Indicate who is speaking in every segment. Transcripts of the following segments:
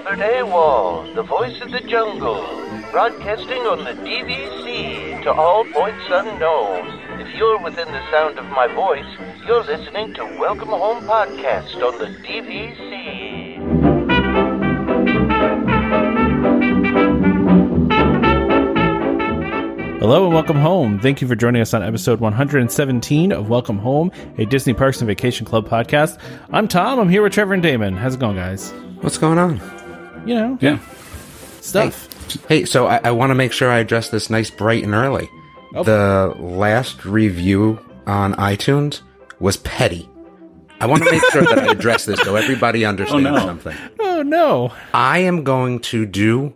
Speaker 1: Albert Awol, the voice of the jungle, broadcasting on the DVC to all points unknown. If you're within the sound of my voice, you're listening to Welcome Home Podcast on the DVC.
Speaker 2: Hello and welcome home. Thank you for joining us on episode 117 of Welcome Home, a Disney Parks and Vacation Club podcast. I'm Tom. I'm here with Trevor and Damon. How's it going, guys?
Speaker 3: What's going on?
Speaker 2: You know,
Speaker 4: Yeah.
Speaker 2: stuff.
Speaker 3: Hey, so I, I want to make sure I address this nice, bright, and early.
Speaker 2: Oh.
Speaker 3: The last review on iTunes was petty. I want to make sure that I address this so everybody oh, understands
Speaker 4: no.
Speaker 3: something.
Speaker 2: Oh no.
Speaker 3: I am going to do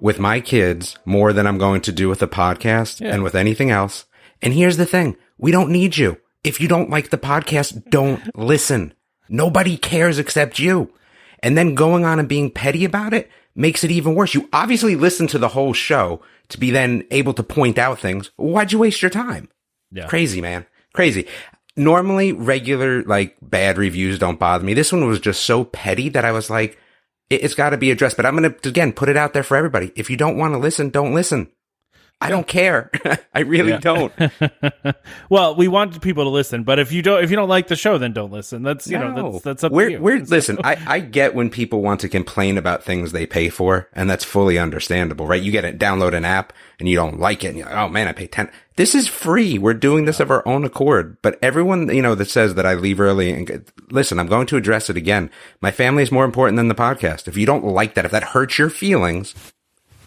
Speaker 3: with my kids more than I'm going to do with the podcast
Speaker 2: Yeah.
Speaker 3: and with anything else. And here's the thing. We don't need you. If you don't like the podcast, don't listen. Nobody cares except you. And then going on and being petty about it makes it even worse. You obviously listen to the whole show to be then able to point out things. Why'd you waste your time?
Speaker 2: Yeah.
Speaker 3: Crazy, man. Crazy. Normally, regular, like, bad reviews don't bother me. This one was just so petty that I was like, it's got to be addressed. But I'm going to, again, put it out there for everybody. If you don't want to listen, don't listen. I don't care. I really
Speaker 4: Yeah.
Speaker 3: don't.
Speaker 2: well, we want people to listen, but if you don't, if you don't like the show, then don't listen. That's you know, that's that's up
Speaker 3: we're,
Speaker 2: to you.
Speaker 3: We're, listen, I, I get when people want to complain about things they pay for, and that's fully understandable, right? You get it, download an app, and you don't like it, and you're like, oh man, I pay 10. This is free. We're doing this of our own accord. But everyone, you know, that says that I leave early and listen, I'm going to address it again. My family is more important than the podcast. If you don't like that, if that hurts your feelings,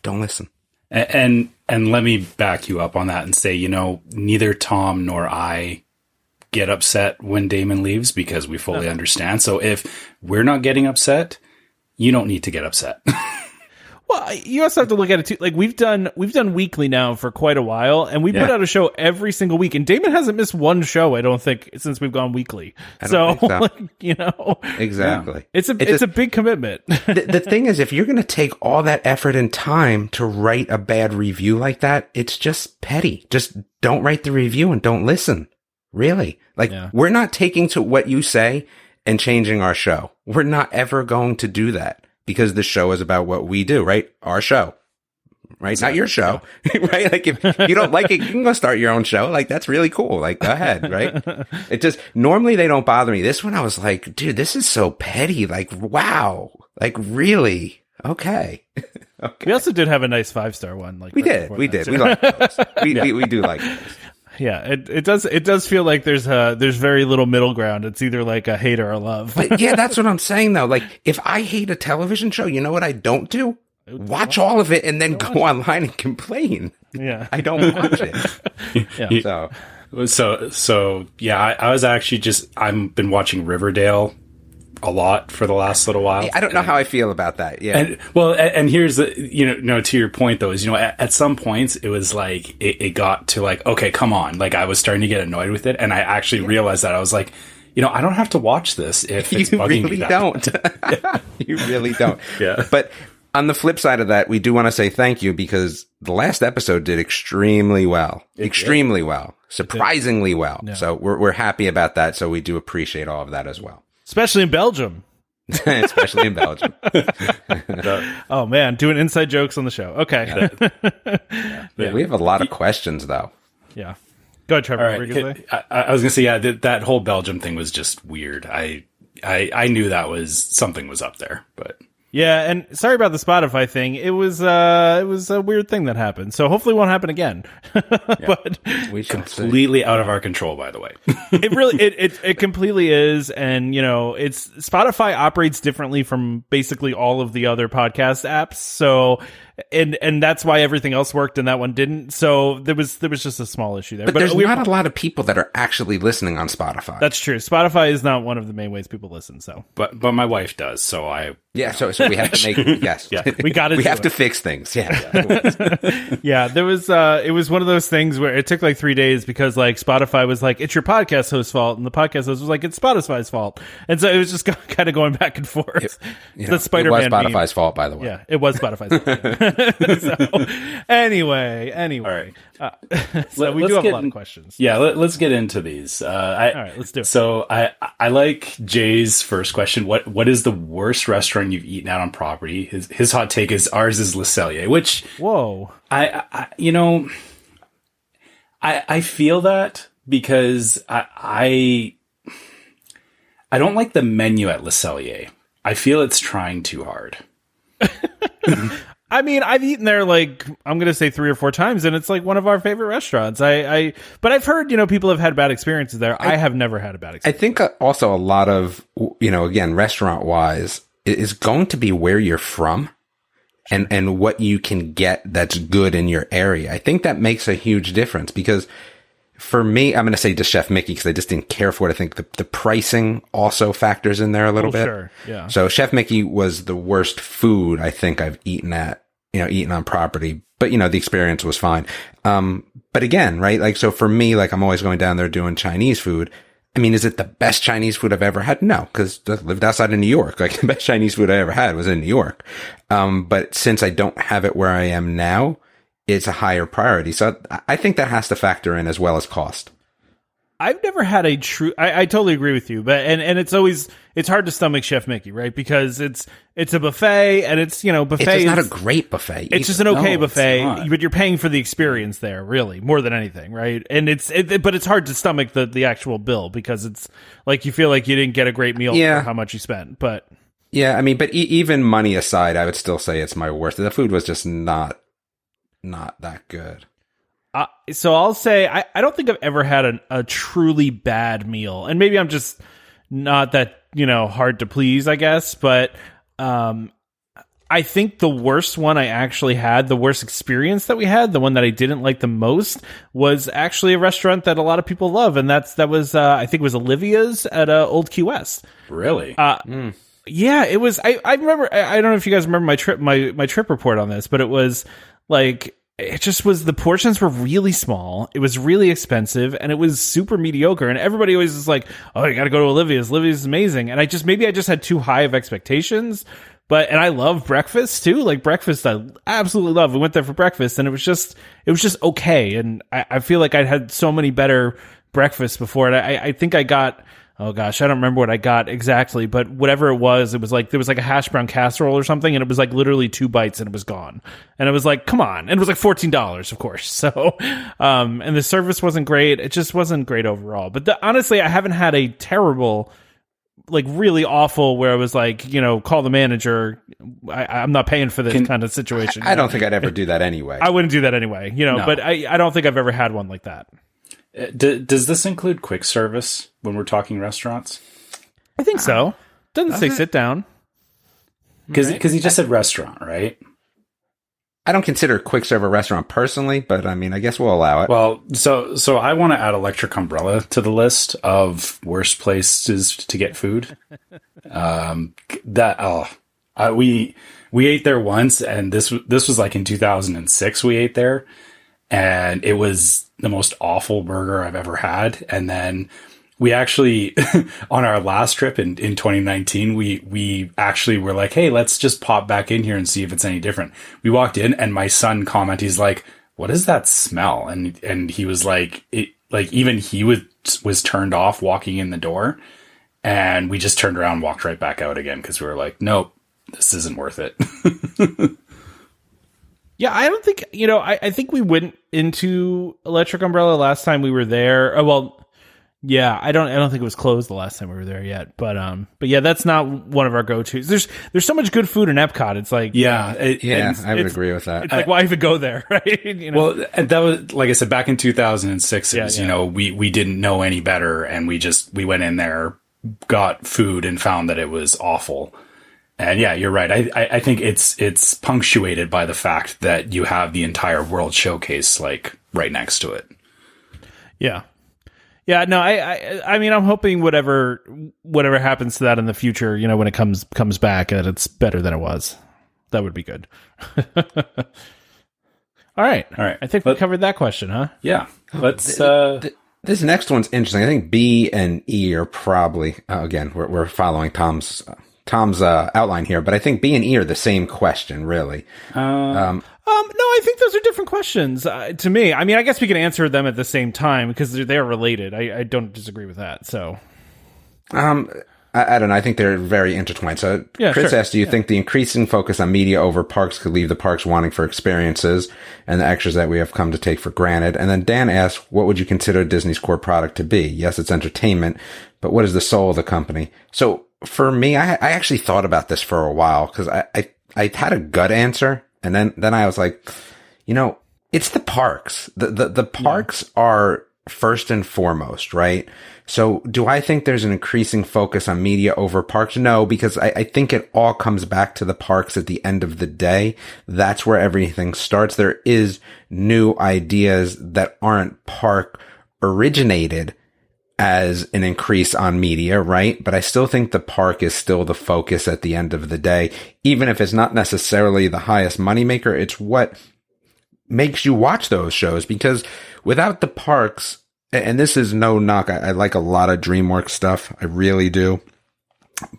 Speaker 3: don't listen.
Speaker 4: And and let me back you up on that and say, you know, neither Tom nor I get upset when Damon leaves because we fully understand. So if we're not getting upset, you don't need to get upset.
Speaker 2: Well, you also have to look at it too. Like we've done, we've done weekly now for quite a while, and we put out a show every single week. And Damon hasn't missed one show, I don't think, since we've gone weekly. so,
Speaker 3: so.
Speaker 2: like, you know,
Speaker 3: Exactly.
Speaker 2: it's a
Speaker 3: It's
Speaker 2: it's,
Speaker 3: a-
Speaker 2: a big commitment.
Speaker 3: the, the thing is, if you're going to take all that effort and time to write a bad review like that, it's just petty. Just don't write the review and don't listen. Really. Like,
Speaker 2: Yeah.
Speaker 3: we're not taking to what you say and changing our show. We're not ever going to do that because the show is about what we do, right? Our show. Right? Not your show. right? Like if you don't like it, you can go start your own show. Like that's really cool. Like go ahead, right? It just normally they don't bother me. This one I was like, dude, this is so petty. Like, wow. Like really? Okay.
Speaker 2: we also did have a nice five star one. Like
Speaker 3: We
Speaker 2: right
Speaker 3: did. We
Speaker 2: that,
Speaker 3: did. We like those. We, we, we do like those.
Speaker 2: Yeah, it, it does it does feel like there's uh there's very little middle ground. It's either like a hate or a love.
Speaker 3: But yeah, that's what I'm saying though. Like if I hate a television show, you know what I don't do? Watch all of it and then go online and complain.
Speaker 2: yeah,
Speaker 3: I don't watch it.
Speaker 2: yeah.
Speaker 3: So
Speaker 4: so so yeah, I, I was actually just I've been watching Riverdale a lot for the last little while.
Speaker 3: I don't know how I feel about that. Yeah.
Speaker 4: And well, and, and here's the you know no to your point though is you know at, at some points it was like it, it got to like okay come on like I was starting to get annoyed with it and I actually realized that I was like you know I don't have to watch this if it's
Speaker 3: you
Speaker 4: bugging
Speaker 3: really
Speaker 4: me that
Speaker 3: don't. you really don't.
Speaker 4: Yeah.
Speaker 3: But on the flip side of that, we do want to say thank you because the last episode did extremely well. extremely well. Surprisingly well. So we're we're happy about that. So we do appreciate all of that as well.
Speaker 2: Especially in Belgium.
Speaker 3: Especially in Belgium.
Speaker 2: Oh man, doing inside jokes on the show. Okay,
Speaker 3: We have a lot of questions though.
Speaker 2: yeah. Go ahead, Trevor.
Speaker 4: All
Speaker 2: What were you
Speaker 4: right,
Speaker 2: gonna?
Speaker 4: I, I was gonna say yeah that, that whole Belgium thing was just weird. I I I knew that was something was up there, but
Speaker 2: Yeah, and sorry about the Spotify thing. It was uh it was a weird thing that happened. So hopefully it won't happen again. but
Speaker 3: We should see.
Speaker 4: completely out of our control. By the way,
Speaker 2: it really it, it it completely is and you know, it's Spotify operates differently from basically all of the other podcast apps. So and and that's why everything else worked and that one didn't. So there was there was just a small issue there.
Speaker 3: But, there's
Speaker 2: we're-
Speaker 3: not a lot of people that are actually listening on Spotify.
Speaker 2: that's true. Spotify is not one of the main ways people listen, so
Speaker 4: but but my wife does, so I
Speaker 3: yeah, so so we have to make yes.
Speaker 4: Yeah,
Speaker 2: we gotta
Speaker 3: we have
Speaker 2: it.
Speaker 3: to fix things. Yeah.
Speaker 2: Yeah, there was uh it was one of those things where it took like three days because like Spotify was like, it's your podcast host's fault, and the podcast host was like, it's Spotify's fault. And so it was just kind of going back and forth.
Speaker 3: You
Speaker 2: the Spider
Speaker 3: it was
Speaker 2: Man
Speaker 3: Spotify's fault, by the way.
Speaker 2: Yeah, it was Spotify's fault. so, anyway, anyway.
Speaker 4: All
Speaker 2: right. Uh, so
Speaker 4: Let-
Speaker 2: we do have a lot
Speaker 4: in-
Speaker 2: of questions.
Speaker 4: Yeah, let, us get into these. Uh, I,
Speaker 2: All right, let's do it.
Speaker 4: So I I like Jay's first question. What what is the worst restaurant you've eaten out on property? His his hot take is ours is Le Cellier, which
Speaker 2: Whoa.
Speaker 4: I, I you know I I feel that because I I I don't like the menu at Le Cellier. I feel it's trying too hard.
Speaker 2: I mean, I've eaten there like I'm gonna say three or four times, and it's like one of our favorite restaurants. I, I but I've heard you know people have had bad experiences there. I, have never had a bad
Speaker 3: I think uh, also a lot of, you know, again, restaurant wise, is going to be where you're from and, and what you can get that's good in your area. I think that makes a huge difference because for me, I'm going to say just Chef Mickey because I just didn't care for it. I think the, the pricing also factors in there a little
Speaker 2: Oh,
Speaker 3: bit.
Speaker 2: sure, yeah.
Speaker 3: So Chef Mickey was the worst food I think I've eaten at, you know, eaten on property, but you know, the experience was fine. Um, but again, right? Like, so for me, like I'm always going down there doing Chinese food. I mean, is it the best Chinese food I've ever had? No, because I lived outside of New York. Like the best Chinese food I ever had was in New York. Um, but since I don't have it where I am now, it's a higher priority. So I- I think that has to factor in as well as cost.
Speaker 2: I've never had a true. I, I totally agree with you, but and and it's always it's hard to stomach Chef Mickey, right? Because it's it's a buffet, and it's you know buffet.
Speaker 3: It's just not a great buffet.
Speaker 2: It's just an okay
Speaker 4: No,
Speaker 2: buffet, but you're paying for the experience there, really, more than anything, right? And it's, it, but it's hard to stomach the the actual bill because it's like you feel like you didn't get a great meal
Speaker 3: Yeah.
Speaker 2: for how much you spent. But
Speaker 3: Yeah, I mean, but e- even money aside, I would still say it's my worst. The food was just not, not that good.
Speaker 2: uh, so I'll say I, I don't think I've ever had an, a truly bad meal, and maybe I'm just not that you know hard to please, I guess. But um, I think the worst one I actually had, the worst experience that we had, the one that I didn't like the most, was actually a restaurant that a lot of people love, and that's that was uh, I think it was Olivia's at uh, Old Key West.
Speaker 4: Really?
Speaker 2: Uh, Yeah, it was. I, I remember. I, I don't know if you guys remember my trip my my trip report on this, but it was like it just was the portions were really small. It was really expensive, and it was super mediocre. And everybody always is like, "Oh, you got to go to Olivia's. Olivia's amazing." And I just maybe I just had too high of expectations. But and I love breakfast too. Like breakfast, I absolutely love. We went there for breakfast, and it was just it was just okay. And I, I feel like I'd had so many better breakfasts before. And I, I think I got oh gosh, I don't remember what I got exactly, but whatever it was, it was like there was like a hash brown casserole or something, and it was like literally two bites and it was gone. And it was like, come on, and it was like fourteen dollars, of course. So, um, and the service wasn't great. It just wasn't great overall. But the, honestly, I haven't had a terrible. Like really awful, where I was like, you know, call the manager. I, I'm not paying for this
Speaker 4: Can-
Speaker 2: kind of situation.
Speaker 3: I don't think I'd ever do that anyway.
Speaker 2: I wouldn't do that anyway, you know.
Speaker 4: No.
Speaker 2: But I, I don't think I've ever had one like that.
Speaker 4: Uh, D- does this include quick service when we're talking restaurants?
Speaker 2: I think so. Doesn't say sit down.
Speaker 4: Because he just said restaurant, right?
Speaker 3: I don't consider quick serve a restaurant personally, but I mean, I guess we'll allow it.
Speaker 4: Well, so so I want to add Electric Umbrella to the list of worst places to get food. um, that oh, I, we we ate there once, and this this was like in 2006. We ate there, and it was the most awful burger I've ever had. And then we actually on our last trip in, in 2019 we we actually were like hey let's just pop back in here and see if it's any different. We walked in and my son commented he's like what is that smell? And and he was like it like even he was was turned off walking in the door. And we just turned around walked right back out again because we were like nope this isn't worth it
Speaker 2: Yeah, I don't think you know. I, I think we went into Electric Umbrella last time we were there. Oh, well, yeah, I don't. I don't think it was closed the last time we were there yet. But um, but yeah, that's not one of our go tos. There's there's so much good food in Epcot. It's like
Speaker 4: yeah it,
Speaker 3: yeah, I would agree with that.
Speaker 2: it's like why even go there, right? You know?
Speaker 4: Well, that was like I said back in 2006. It
Speaker 2: Yeah,
Speaker 4: was
Speaker 2: yeah.
Speaker 4: you know we we didn't know any better, and we just we went in there, got food, and found that it was awful. And yeah, you're right. I, I I think it's it's punctuated by the fact that you have the entire World Showcase like right next to it.
Speaker 2: Yeah. Yeah, no, I, I, I mean, I'm hoping whatever, whatever happens to that in the future, you know, when it comes comes back, that it's better than it was. That would be good. All right,
Speaker 4: All right.
Speaker 2: I think we covered that question, huh?
Speaker 4: Yeah, let's. uh
Speaker 3: Th- this next one's interesting. I think B and E are probably uh, again we're, we're following Tom's uh, Tom's uh, outline here, but I think B and E are the same question, really.
Speaker 2: Um, no, I think those are different questions uh, to me. I mean, I guess we can answer them at the same time because they're, they're related. I, I don't disagree with that. So,
Speaker 3: Um, I, I don't know. I think they're very intertwined. So,
Speaker 2: Yeah,
Speaker 3: Chris
Speaker 2: sure.
Speaker 3: asked, "Do you think the increasing focus on media over parks could leave the parks wanting for experiences and the extras that we have come to take for granted?" And then Dan asked, "What would you consider Disney's core product to be? Yes, it's entertainment, but what is the soul of the company?" So, for me, I, I actually thought about this for a while because I, I I had a gut answer, and then then I was like, you know, it's the parks. The the, the parks are first and foremost, right? So do I think there's an increasing focus on media over parks? No, because I, I think it all comes back to the parks at the end of the day. That's where everything starts. There is new ideas that aren't park originated as an increase on media, right? But I still think the park is still the focus at the end of the day. Even if it's not necessarily the highest moneymaker, it's what makes you watch those shows because without the parks, and this is no knock, I, I like a lot of DreamWorks stuff. I really do.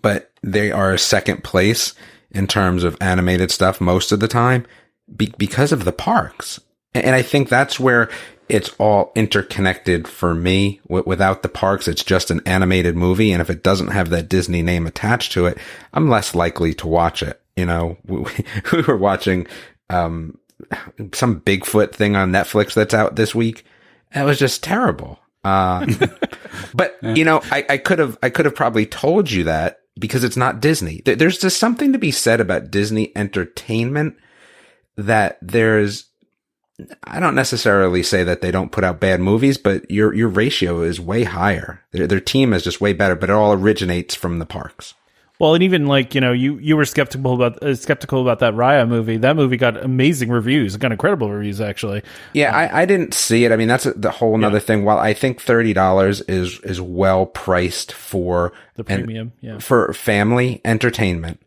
Speaker 3: But they are second place in terms of animated stuff most of the time be- because of the parks. And I think that's where it's all interconnected for me. W- without the parks, it's just an animated movie. And if it doesn't have that Disney name attached to it, I'm less likely to watch it. You know, we, we were watching, um, some Bigfoot thing on Netflix that's out this week. It was just terrible. Uh, but you know, I, I could have, I could have probably told you that because it's not Disney. There's just something to be said about Disney entertainment that there's, I don't necessarily say that they don't put out bad movies, but your, your ratio is way higher. Their, their team is just way better, but it all originates from the parks.
Speaker 2: well, and even like you know, you you were skeptical about uh, skeptical about that Raya movie. That movie got amazing reviews, got incredible reviews actually.
Speaker 3: Yeah, I, I didn't see it. I mean, that's a, the whole another thing. While I think thirty dollars is is well priced for
Speaker 2: The
Speaker 3: an-
Speaker 2: premium, yeah.
Speaker 3: for family entertainment,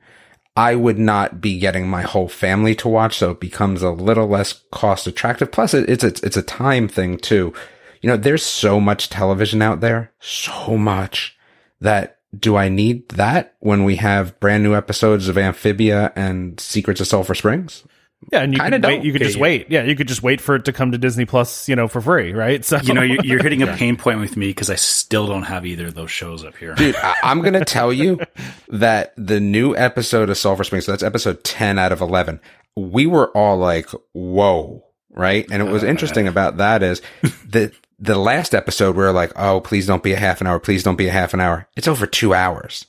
Speaker 3: I would not be getting my whole family to watch, so it becomes a little less cost attractive. Plus, it, it's it's it's a time thing too. You know, there's so much television out there, so much that do I need that when we have brand new episodes of Amphibia and Secrets of Sulphur Springs?
Speaker 2: Yeah, and you
Speaker 3: Kinda
Speaker 2: could wait. You could just
Speaker 4: Okay.
Speaker 2: wait. Yeah, you could just wait for it to come to Disney Plus, you know, for free, right? So
Speaker 4: You know, you're, you're hitting a pain point with me because I still don't have either of those shows up here.
Speaker 3: Dude, I- I'm going to tell you that the new episode of Sulphur Springs, so that's episode 10 out of 11, we were all like, whoa, right? And it was uh, interesting about that is that the last episode, we were like, oh, please don't be a half an hour. Please don't be a half an hour. It's over two hours.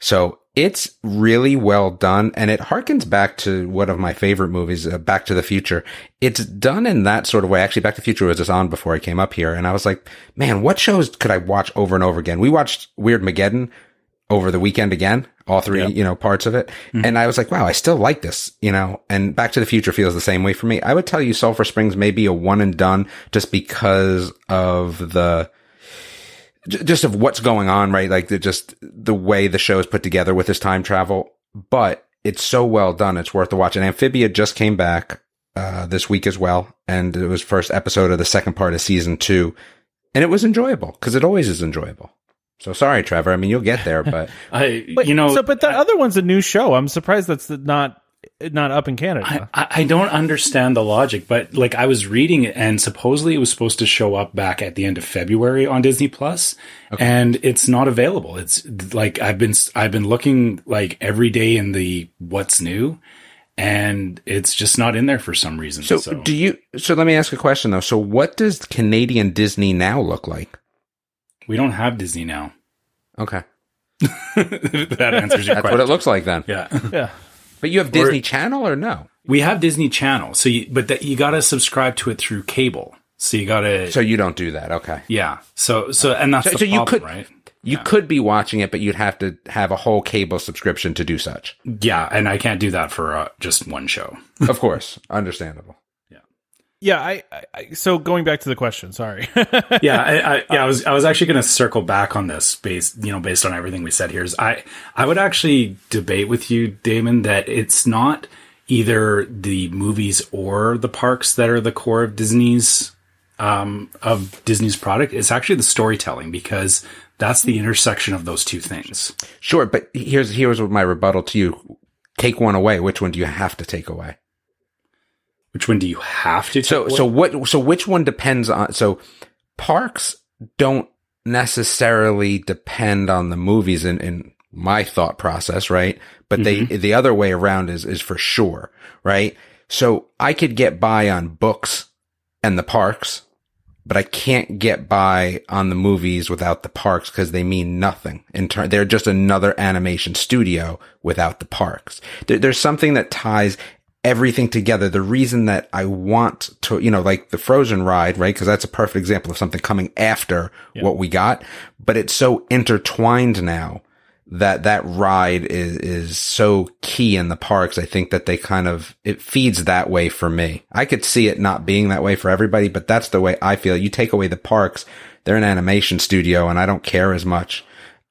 Speaker 3: So it's really well done. And it harkens back to one of my favorite movies, uh, Back to the Future. It's done in that sort of way. Actually, Back to the Future was just on before I came up here. And I was like, man, what shows could I watch over and over again? We watched Weirdmageddon over the weekend again, all three, you know, parts of it. And I was like, wow, I still like this, you know, and Back to the Future feels the same way for me. I would tell you Sulphur Springs may be a one and done just because of the, just of what's going on, right? Like the, just the way the show is put together with this time travel, but it's so well done. It's worth the watch. And Amphibia just came back, uh, this week as well. And it was first episode of the second part of season two. And it was enjoyable because it always is enjoyable. So sorry, Trevor. I mean, you'll get there, but
Speaker 4: I,
Speaker 2: But,
Speaker 4: you know,
Speaker 2: so but the other one's a new show. I'm surprised that's not not up in Canada.
Speaker 4: I, I don't understand the logic, but like I was reading it, and supposedly it was supposed to show up back at the end of February on Disney Plus, and it's not available. It's like I've been I've been looking like every day in the what's new, and it's just not in there for some reason.
Speaker 3: so,
Speaker 4: So,
Speaker 3: do you, so let me ask a question though. So what does Canadian Disney now look like?
Speaker 4: we don't have Disney now.
Speaker 3: Okay.
Speaker 4: that answers your
Speaker 3: That's
Speaker 4: question.
Speaker 3: what it looks like then.
Speaker 4: yeah.
Speaker 2: yeah.
Speaker 3: But you have Disney Channel or no?
Speaker 4: We have Disney Channel, so you, but that you got to subscribe to it through cable. So you got to,
Speaker 3: So you don't do that. Okay.
Speaker 4: yeah. So so and that's
Speaker 3: So, so you could,
Speaker 4: right?
Speaker 3: you could be watching it, but you'd have to have a whole cable subscription to do such.
Speaker 4: Yeah, and I can't do that for uh, just one show.
Speaker 3: of course. Understandable.
Speaker 2: Yeah, I, I- I so going back to the question, sorry.
Speaker 4: yeah, I, I, yeah, I was I was actually going to circle back on this based you know based on everything we said here. Is I I would actually debate with you, Damon, that it's not either the movies or the parks that are the core of Disney's um, of Disney's product. It's actually the storytelling because That's the intersection of those two things.
Speaker 3: Sure, but here's here's my rebuttal to you. Take one away. Which one do you have to take away?
Speaker 4: Which one do you have to?
Speaker 3: So so what so which one depends on so parks don't necessarily depend on the movies in, in my thought process, right? But they mm-hmm. the other way around is is for sure, right? So I could get by on books and the parks, but I can't get by on the movies without the parks because they mean nothing. In turn, they're just another animation studio without the parks. There, there's something that ties everything together. The reason that I want to, you know, like the Frozen ride, right? Because that's a perfect example of something coming after what we got, but it's so intertwined now that that ride is is so key in the parks. I think that they kind of it feeds that way for me. I could see it not being that way for everybody, but that's the way I feel. You take away the parks, they're an animation studio, and I don't care as much.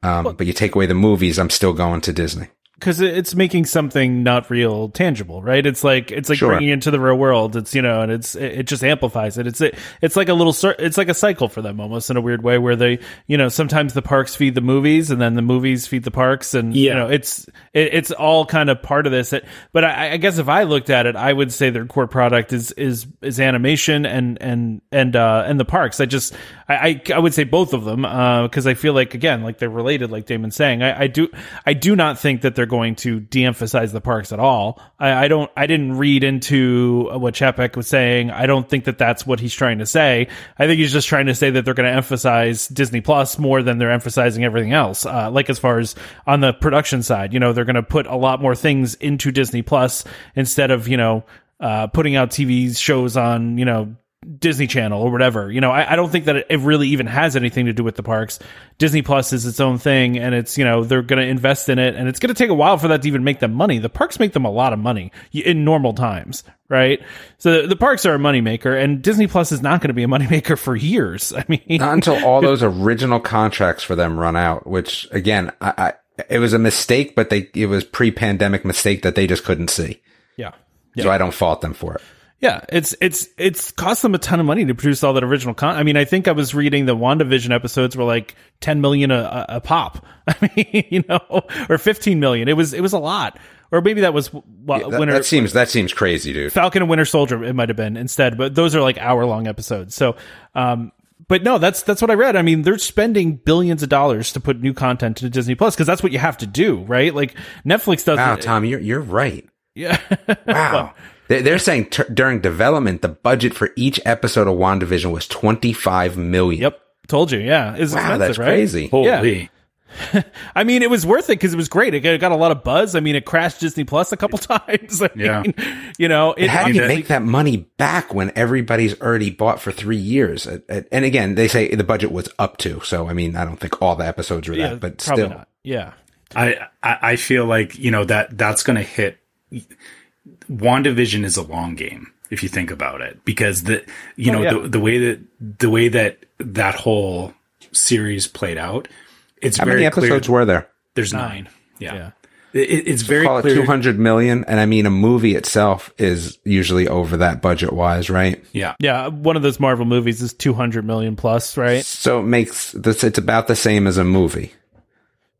Speaker 3: Um, but you take away the movies, I'm still going to Disney.
Speaker 2: Because it's making something not real tangible, right? It's like it's like
Speaker 3: Sure.
Speaker 2: bringing it into the real world. It's you know, and it's it it just amplifies it. It's it, it's like a little it's like a cycle for them almost in a weird way where they you know sometimes the parks feed the movies and then the movies feed the parks and you know it's it, it's all kind of part of this. It, but I, I guess if I looked at it, I would say their core product is is is animation and and and uh and the parks. I just I I, I would say both of them because I feel like again like they're related, like Damon's saying. I, I do I do not think that they're going to de-emphasize the parks at all. I, I don't. I didn't read into what Chapek was saying. I don't think that that's what he's trying to say. I think he's just trying to say that they're going to emphasize Disney Plus more than they're emphasizing everything else. Uh, like as far as on the production side, you know, they're going to put a lot more things into Disney Plus instead of you know uh, putting out TV shows on you know Disney Channel or whatever. You know, I, I don't think that it, really even has anything to do with the parks. Disney Plus is its own thing, and it's you know they're going to invest in it, and it's going to take a while for that to even make them money. The parks make them a lot of money in normal times, right? So the, the parks are a moneymaker, and Disney Plus is not going to be a moneymaker for years. I mean,
Speaker 3: Not until all those original contracts for them run out, which again, I, I it was a mistake, but they it was pre-pandemic mistake that they just couldn't see.
Speaker 2: yeah.
Speaker 3: So I don't fault them for it.
Speaker 2: Yeah, it's it's it's cost them a ton of money to produce all that original content. I mean, I think I was reading the WandaVision episodes were like ten million a, a, pop. I mean, you know, or fifteen million. It was it was a lot. Or maybe that was well,
Speaker 3: That,
Speaker 2: Winter
Speaker 3: that seems that seems crazy, dude.
Speaker 2: Falcon and Winter Soldier. It might have been instead, but those are like hour long episodes. So, um, but no, that's that's what I read. I mean, they're spending billions of dollars to put new content to Disney Plus because that's what you have to do, right? Like Netflix doesn't.
Speaker 3: Wow, Tom, you're you're right.
Speaker 2: Yeah.
Speaker 3: Wow. They- They're saying t- during development, the budget for each episode of WandaVision was 25 million.
Speaker 2: yep. Told you. Yeah. It's
Speaker 3: Wow, that's
Speaker 2: right?
Speaker 3: crazy.
Speaker 4: Holy.
Speaker 2: I mean, it was worth it because it was great. It got, a lot of buzz. I mean, it crashed Disney Plus a couple times. I
Speaker 4: Yeah.
Speaker 2: mean, you know, it,
Speaker 3: How do you make that money back when everybody's already bought for three years? And again, they say the budget was up to. So, I mean, I don't think all the episodes were
Speaker 2: Yeah,
Speaker 3: that, but still.
Speaker 2: not. Yeah.
Speaker 4: I, I I feel like you know that that's going to hit. WandaVision is a long game if you think about it because the you
Speaker 2: Oh,
Speaker 4: know
Speaker 2: yeah.
Speaker 4: the, the way that the way that that whole series played out, it's
Speaker 3: How
Speaker 4: very
Speaker 3: many
Speaker 4: clear.
Speaker 3: episodes were there?
Speaker 4: There's nine. Yeah,
Speaker 2: Yeah.
Speaker 4: It, it's very
Speaker 3: Call it
Speaker 4: clear.
Speaker 3: 200 million. And I mean, a movie itself is usually over that budget wise, right?
Speaker 4: Yeah,
Speaker 2: Yeah. One of those Marvel movies is 200 million plus, right?
Speaker 3: So it makes this, it's about the same as a movie.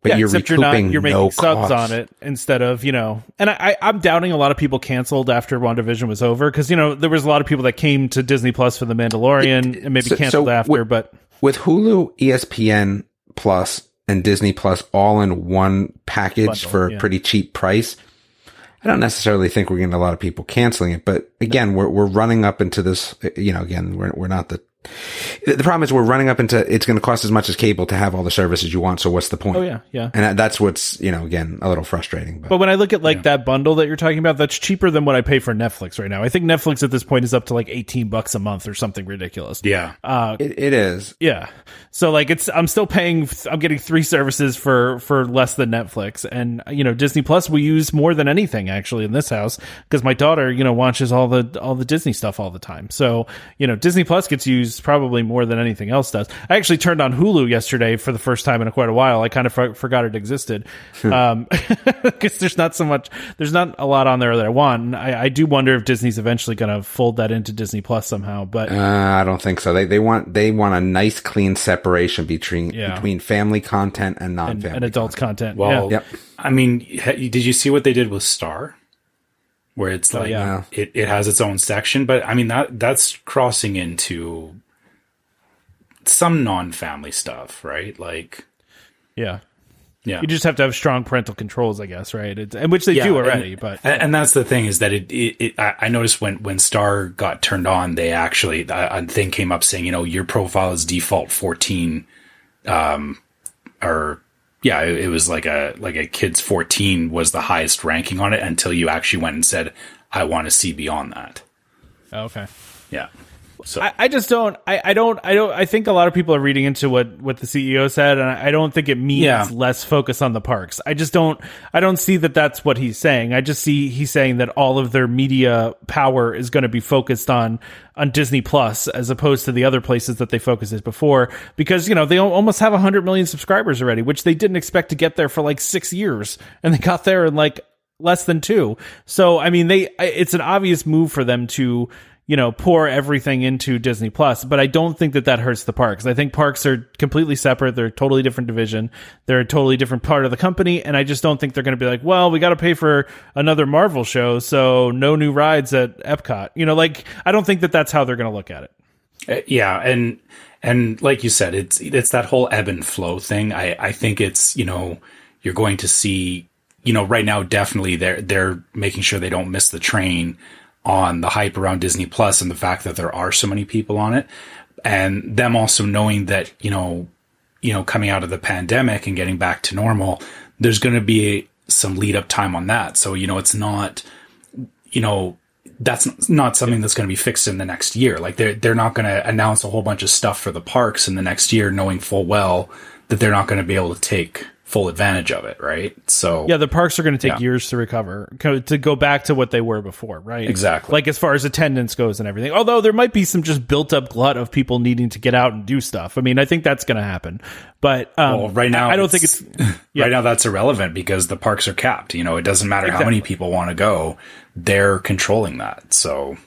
Speaker 3: But
Speaker 2: yeah,
Speaker 3: you're
Speaker 2: except
Speaker 3: recouping
Speaker 2: you're not, you're making
Speaker 3: no
Speaker 2: subs
Speaker 3: cost.
Speaker 2: on it instead of, you know, and I, I, I'm doubting a lot of people canceled after WandaVision was over because, you know, there was a lot of people that came to Disney Plus for The Mandalorian and maybe
Speaker 3: so-
Speaker 2: canceled
Speaker 3: so
Speaker 2: after,
Speaker 3: what-
Speaker 2: but
Speaker 3: with Hulu, ESPN Plus, and Disney Plus all in one package
Speaker 2: Bundle,
Speaker 3: for a
Speaker 2: yeah.
Speaker 3: pretty cheap price. I don't necessarily think we're getting a lot of people canceling it, but again, we're we're running up into this. You know, again, we're we're not the. The problem is we're running up into it's going to cost as much as cable to have all the services you want. So what's the point?
Speaker 2: oh, yeah, yeah.
Speaker 3: and that's what's you know again a little frustrating. But,
Speaker 2: But when I look at like that bundle that you're talking about, that's cheaper than what I pay for Netflix right now. I think Netflix at this point is up to like 18 bucks a month or something ridiculous.
Speaker 4: yeah.
Speaker 3: Uh, it, it is.
Speaker 2: Yeah. So like it's I'm still paying I'm getting three services for for less than Netflix and you know Disney Plus we use more than anything actually in this house because my daughter you know watches all the all the Disney stuff all the time. So, you know, Disney Plus gets used probably more than anything else does. I actually turned on Hulu yesterday for the first time in quite a while. I kind of for- forgot it existed um, because there's not so much, there's not a lot on there that I want. And I, I do wonder if Disney's eventually going to fold that into Disney Plus somehow. But
Speaker 3: Uh, I don't think so. They they want they want a nice clean separation between
Speaker 2: Yeah.
Speaker 3: between family content and non
Speaker 2: and,
Speaker 3: family
Speaker 2: and adults content.
Speaker 4: Well,
Speaker 2: yeah.
Speaker 3: Yep.
Speaker 4: I mean, did you see what they did with Star? Where it's like
Speaker 2: yeah.
Speaker 4: it, it has its own section, but I mean that that's crossing into some non-family stuff, right? Like,
Speaker 2: yeah.
Speaker 4: yeah,
Speaker 2: You just have to have strong parental controls, I guess, right? It's, and which they do already,
Speaker 4: and,
Speaker 2: but
Speaker 4: and, that's the thing is that it, it, it I I noticed when when Star got turned on, they actually a, a thing came up saying, you know, your profile is default fourteen, um, or yeah, it, it was like a like a kid's fourteen was the highest ranking on it until you actually went and said, I want to see beyond that.
Speaker 2: Oh, okay.
Speaker 4: Yeah. So
Speaker 2: I, I just don't. I, I don't. I don't. I think a lot of people are reading into what what the CEO said, and I, I don't think it means
Speaker 4: Yeah.
Speaker 2: less focus on the parks. I just don't. I don't see that that's what he's saying. I just see he's saying that all of their media power is going to be focused on on Disney Plus as opposed to the other places that they focused it before, because you know they almost have hundred million subscribers already, which they didn't expect to get there for like six years, and they got there in like less than two. So I mean, they it's an obvious move for them to you know pour everything into Disney Plus, but I don't think that that hurts the parks. I think parks are completely separate. They're a totally different division. They're a totally different part of the company, and I just don't think they're going to be like, well, we got to pay for another Marvel show, so no new rides at Epcot. You know, like I don't think that that's how they're going to look at it.
Speaker 4: Uh, yeah, and and like you said, it's it's that whole ebb and flow thing. I I think it's you know you're going to see you know right now definitely they're they're making sure they don't miss the train on the hype around Disney Plus and the fact that there are so many people on it, and them also knowing that you know you know coming out of the pandemic and getting back to normal, there's going to be some lead up time on that. So you know it's not you know that's not something that's going to be fixed in the next year. Like they're they're not going to announce a whole bunch of stuff for the parks in the next year, knowing full well that they're not going to be able to take full advantage of it, right? So
Speaker 2: Yeah, the parks are going to take
Speaker 4: Yeah.
Speaker 2: years to recover, to go back to what they were before, right?
Speaker 4: Exactly.
Speaker 2: Like as far as attendance goes and everything. Although there might be some just built up glut of people needing to get out and do stuff. I mean, I think that's going to happen. But um,
Speaker 4: well, right now
Speaker 2: I don't think it's. Yeah.
Speaker 4: right now that's irrelevant because the parks are capped. You know, it doesn't matter how many people want to go; they're controlling that. So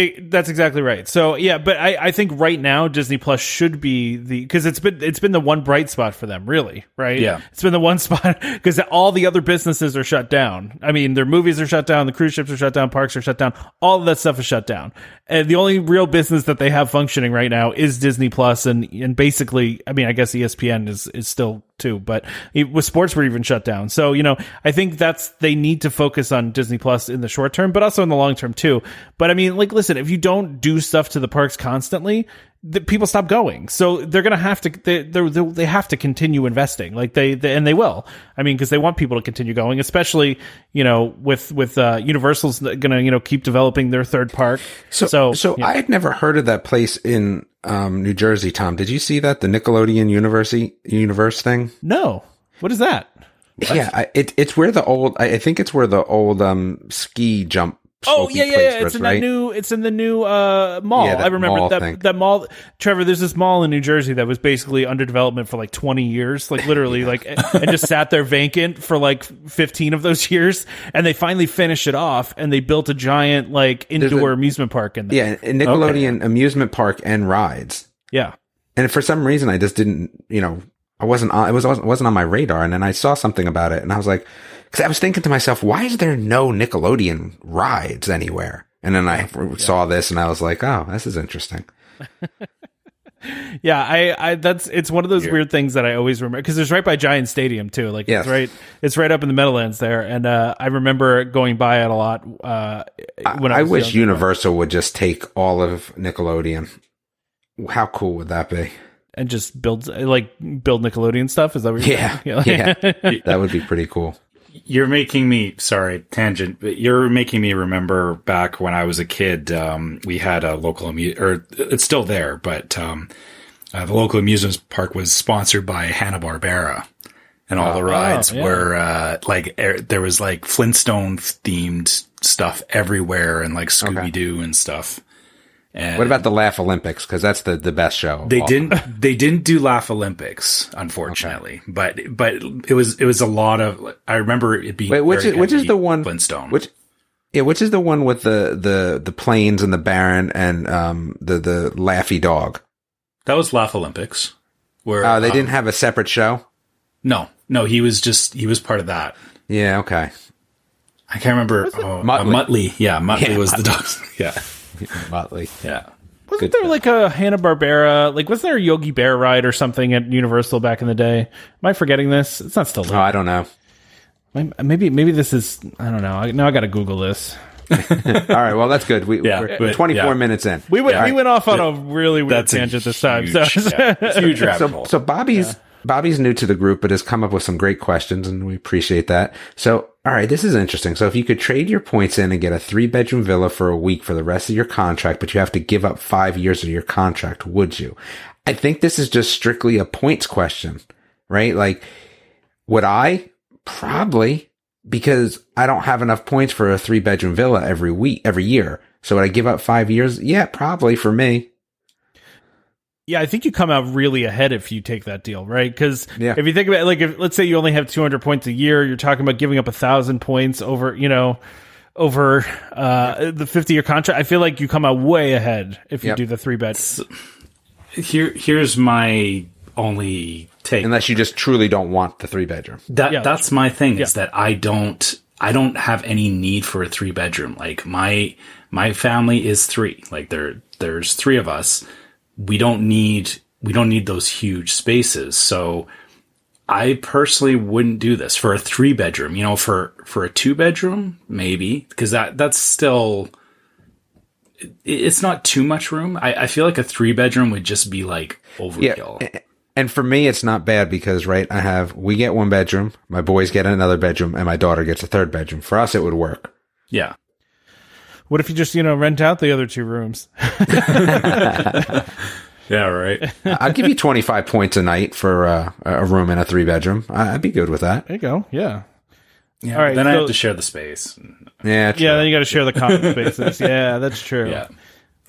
Speaker 2: It, that's exactly right. So yeah, but I, I think right now Disney Plus should be the because it's been it's been the one bright spot for them, really, right?
Speaker 4: Yeah.
Speaker 2: it's been the one spot because all the other businesses are shut down. I mean, their movies are shut down, the cruise ships are shut down, parks are shut down, all of that stuff is shut down. And the only real business that they have functioning right now is Disney Plus, and and basically, I mean, I guess ESPN is is still too, but it, with sports were even shut down. So you know, I think that's they need to focus on Disney Plus in the short term, but also in the long term too. But I mean, like, listen, if you don't do stuff to the parks constantly, the people stop going. So they're gonna have to they they they have to continue investing, like they, they and they will. I mean, because they want people to continue going, especially you know with with uh, Universal's gonna you know keep developing their third park.
Speaker 3: So,
Speaker 2: so
Speaker 3: so,
Speaker 2: yeah.
Speaker 3: I had never heard of that place in um, New Jersey, Tom. Did you see that the Nickelodeon University universe thing?
Speaker 2: no, what is that?
Speaker 3: Yeah, I, it, it's where the old. I think it's where the old um, ski jump.
Speaker 2: Oh yeah, yeah, yeah. It's in
Speaker 3: right?
Speaker 2: that new. It's in the new uh, mall.
Speaker 3: Yeah,
Speaker 2: I remember
Speaker 3: mall
Speaker 2: that
Speaker 3: thing.
Speaker 2: that mall. Trevor, there's this mall in New Jersey that was basically under development for like 20 years, like literally, like, and just sat there vacant for like 15 of those years. And they finally finished it off, and they built a giant like indoor
Speaker 3: a-
Speaker 2: amusement park in there.
Speaker 3: Yeah, a Nickelodeon amusement park and rides.
Speaker 2: yeah.
Speaker 3: And for some reason, I just didn't. You know, I wasn't. On, it was wasn't on my radar. And then I saw something about it, and I was like, because I was thinking to myself, why is there no Nickelodeon rides anywhere? And then I saw this, and I was like, oh, this is interesting.
Speaker 2: Yeah, I, I, that's it's one of those weird things that I always remember because it's right by Giant Stadium too. Like
Speaker 3: Yes.
Speaker 2: it's right, it's right up in the Meadowlands there, and uh, I remember going by it a lot. Uh, when I,
Speaker 3: I
Speaker 2: was
Speaker 3: wish. Universal would just take all of Nickelodeon. How cool would that be?
Speaker 2: and just build like build Nickelodeon stuff. Is that what you're
Speaker 3: Yeah,
Speaker 2: saying?
Speaker 3: yeah, that would be pretty cool.
Speaker 4: You're making me sorry tangent, but you're making me remember back when I was a kid. Um, we had a local amu- or it's still there, but um, uh, the local amusement park was sponsored by Hanna Barbera, and all the rides
Speaker 2: yeah.
Speaker 4: were uh, like er, there was like Flintstone themed stuff everywhere, and like Scooby Doo and stuff. And
Speaker 3: What about the Laff-A-Lympics? Because that's the, the best show.
Speaker 4: they didn't they didn't do Laff-A-Lympics, unfortunately. But but it was it was a lot of I remember it being
Speaker 3: Wait, which is which is the one?
Speaker 4: Flintstone.
Speaker 3: Which yeah, which is the one with the the the planes and the Baron and um the the Laffy dog?
Speaker 4: that was Laff-A-Lympics. Where
Speaker 3: Oh, they
Speaker 4: um,
Speaker 3: didn't have a separate show.
Speaker 4: No, no, he was just he was part of that.
Speaker 3: Yeah, okay.
Speaker 4: I can't remember. Oh,
Speaker 3: Muttley.
Speaker 4: uh, Muttley. Yeah, Muttley
Speaker 3: Yeah,
Speaker 4: was the dog. Yeah,
Speaker 3: Muttley.
Speaker 4: yeah.
Speaker 2: Wasn't
Speaker 3: Good
Speaker 2: there like a Hanna Barbera? Like, was there a Yogi Bear ride or something at Universal back in the day? Am I forgetting this? It's not still
Speaker 3: Oh. I don't know.
Speaker 2: Maybe maybe this is. I don't know. I, now I got to Google this.
Speaker 3: All right, well that's good. We,
Speaker 4: Yeah,
Speaker 3: we're
Speaker 4: but-
Speaker 3: 24
Speaker 4: yeah.
Speaker 3: minutes in.
Speaker 2: We went
Speaker 3: Yeah.
Speaker 2: we went off on a really weird
Speaker 4: That's a
Speaker 2: tangent this time.
Speaker 4: huge,
Speaker 2: So
Speaker 4: yeah, it's a huge rabbit
Speaker 3: so,
Speaker 4: hole.
Speaker 3: so Bobby's Bobby's new to the group, but has come up with some great questions, and we appreciate that. So, all right, this is interesting. So, if you could trade your points in and get a three bedroom villa for a week for the rest of your contract, but you have to give up five years of your contract, would you? I think this is just strictly a points question, right? Like, would I? Probably, because I don't have enough points for a three bedroom villa every week, every year. So, would I give up five years? Yeah, probably for me.
Speaker 2: Yeah, I think you come out really ahead if you take that deal, right? Because
Speaker 3: Yeah.
Speaker 2: if you think about it, like, if let's say you only have 200 points a year, you're talking about giving up a thousand points over, you know, over uh, the 50 year contract. I feel like you come out way ahead if you
Speaker 3: Yep.
Speaker 2: do the three bet.
Speaker 4: Here, here's my only take.
Speaker 3: Unless you just truly don't want the three bedroom.
Speaker 4: That
Speaker 2: Yeah.
Speaker 4: that's my thing is that I don't I don't have any need for a three bedroom. Like my my family is three. Like there there's three of us. We don't need we don't need those huge spaces. So I personally wouldn't do this for a three bedroom. You know, for for a two bedroom maybe because that that's still it- it's not too much room. I, I feel like a three bedroom would just be like overkill.
Speaker 3: a- And for me, it's not bad because, right, I have, we get one bedroom, my boys get another bedroom, and my daughter gets a third bedroom. For us, it would work.
Speaker 4: yeah.
Speaker 2: What if you just, you know, rent out the other two rooms?
Speaker 4: Yeah, right.
Speaker 3: I'll give you 25 points a night for uh, a room in a three bedroom. I- I'd be good with that.
Speaker 2: There you go. Yeah.
Speaker 4: Yeah,
Speaker 2: All right,
Speaker 4: then I have to share the space.
Speaker 3: Yeah, true.
Speaker 2: Yeah, then you got to share the common spaces. Yeah, that's true.
Speaker 4: Yeah.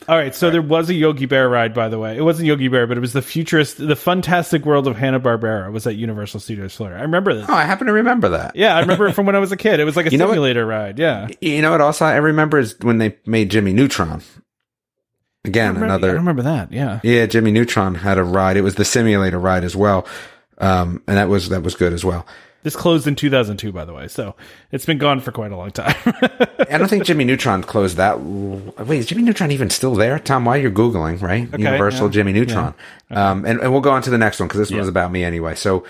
Speaker 2: All right, so there was a Yogi Bear ride, by the way. It wasn't Yogi Bear, but it was the futurist, the Funtastic world of Hanna Barbera was at Universal Studios Florida. I remember this.
Speaker 3: Oh, I happen to remember that.
Speaker 2: Yeah, I remember it from when I was a kid. It was like a
Speaker 3: You know what?
Speaker 2: simulator ride. Yeah,
Speaker 3: You know what also I remember is when they made Jimmy Neutron. Again,
Speaker 2: I remember,
Speaker 3: another.
Speaker 2: I remember that. Yeah,
Speaker 3: Yeah, Jimmy Neutron had a ride. It was the simulator ride as well. Um, and that was, that was good as well.
Speaker 2: This closed in 2002, by the way, so it's been gone for quite a long time.
Speaker 3: I don't think Jimmy Neutron closed that. Wait, is Jimmy Neutron even still there? Tom, while you're Googling, right? Universal
Speaker 2: yeah.
Speaker 3: Jimmy Neutron. Um, and, and we'll go on to the next one because this one's about me anyway. So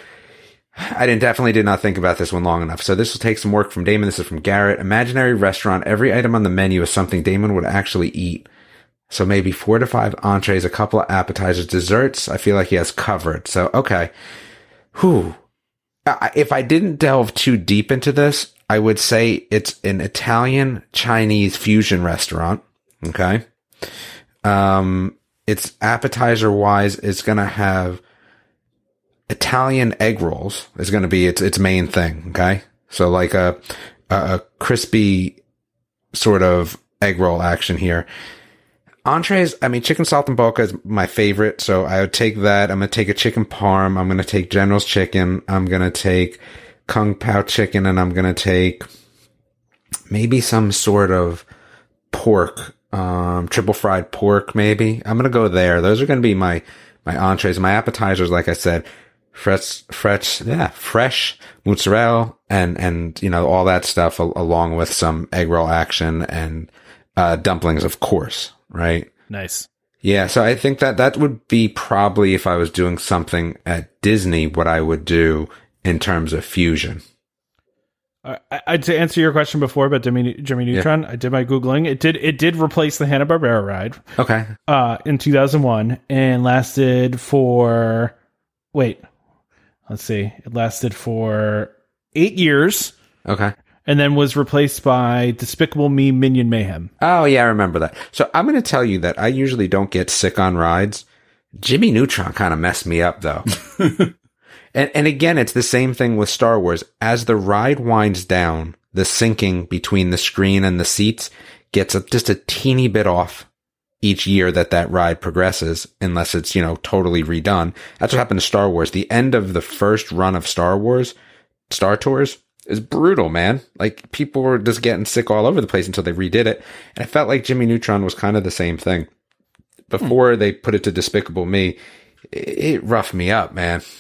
Speaker 3: I didn't definitely did not think about this one long enough. So this will take some work from Damon. This is from Garrett. Imaginary restaurant. Every item on the menu is something Damon would actually eat. So maybe four to five entrees, a couple of appetizers, desserts. I feel like he has covered. So, okay. Whew. If I didn't delve too deep into this, I would say it's an Italian Chinese fusion restaurant. Okay. Um, it's appetizer wise, it's going to have Italian egg rolls is going to be its, its main thing. Okay. So like a, a crispy sort of egg roll action here. Entrees, I mean, chicken saltimbocca is my favorite, so I would take that. I'm gonna take a chicken parm. I'm gonna take General's chicken. I'm gonna take kung pao chicken, and I'm gonna take maybe some sort of pork, um, triple fried pork. Maybe I'm gonna go there. Those are gonna be my my entrees. My appetizers, like I said, fresh, fresh, yeah, fresh mozzarella and and you know all that stuff, al- along with some egg roll action and uh, dumplings, of course, right?
Speaker 2: nice.
Speaker 3: Yeah, so I think that that would be probably if I was doing something at Disney, what I would do in terms of fusion.
Speaker 2: Uh, I, I, to answer your question before about Jimmy, Jimmy Neutron, I did my googling. It did it did replace the Hanna Barbera ride
Speaker 3: Okay.
Speaker 2: uh, in 2001 and lasted for wait, let's see, it lasted for eight years
Speaker 3: Okay.
Speaker 2: And then was replaced by Despicable Me Minion Mayhem.
Speaker 3: Oh yeah, I remember that. So I'm going to tell you that I usually don't get sick on rides. Jimmy Neutron kind of messed me up though. and and again, it's the same thing with Star Wars. As the ride winds down, the syncing between the screen and the seats gets a, just a teeny bit off. each year that that ride progresses, unless it's, you know, totally redone. That's what happened to Star Wars. The end of the first run of Star Wars, Star Tours, is brutal, man. Like people were just getting sick all over the place until they redid it. And I felt like Jimmy Neutron was kind of the same thing. Before they put it to Despicable Me, it, it roughed me up, man.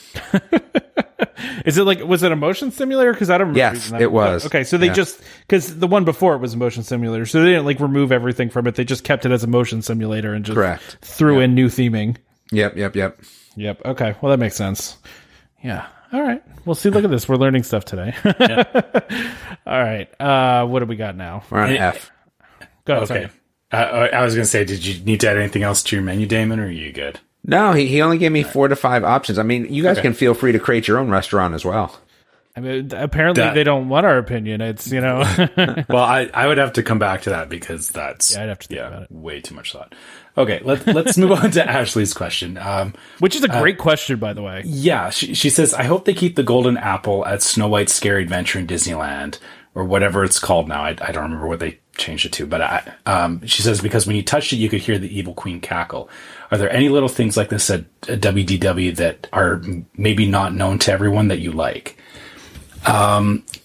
Speaker 2: Is it like was it a motion simulator? Because I don't remember.
Speaker 3: Yes, it was.
Speaker 2: Okay, so they
Speaker 3: Yeah.
Speaker 2: just because the one before it was a motion simulator, so they didn't like remove everything from it. They just kept it as a motion simulator and just
Speaker 3: Correct.
Speaker 2: threw in new theming.
Speaker 3: Yep, yep, yep.
Speaker 2: Yep. Okay. Well, that makes sense. Yeah. All right. Well, see, look at this. We're learning stuff today. All right. Uh, what do we got now?
Speaker 3: We're on
Speaker 4: And-
Speaker 3: F.
Speaker 2: Go ahead.
Speaker 4: Okay. Uh, I was going to say, did you need to add anything else to your menu, Damon, or are you good?
Speaker 3: No, he, he only gave me four to five options. I mean, you guys
Speaker 4: Okay.
Speaker 3: can feel free to create your own restaurant as well.
Speaker 2: I mean, apparently
Speaker 4: That-
Speaker 2: they don't want our opinion. It's you know.
Speaker 4: Well, I, I would have to come back to that because that's
Speaker 2: Yeah, I'd have to think about it.
Speaker 4: way too much thought. Okay, let, let's move on to Ashley's question. Um,
Speaker 2: Which is a great question, by the way.
Speaker 4: yeah, she, she says, I hope they keep the golden apple at Snow White's Scary Adventure in Disneyland or whatever it's called now. I, I don't remember what they changed it to, but I, um, she says, because when you touched it, you could hear the evil queen cackle. Are there any little things like this at, at WDW that are maybe not known to everyone that you like?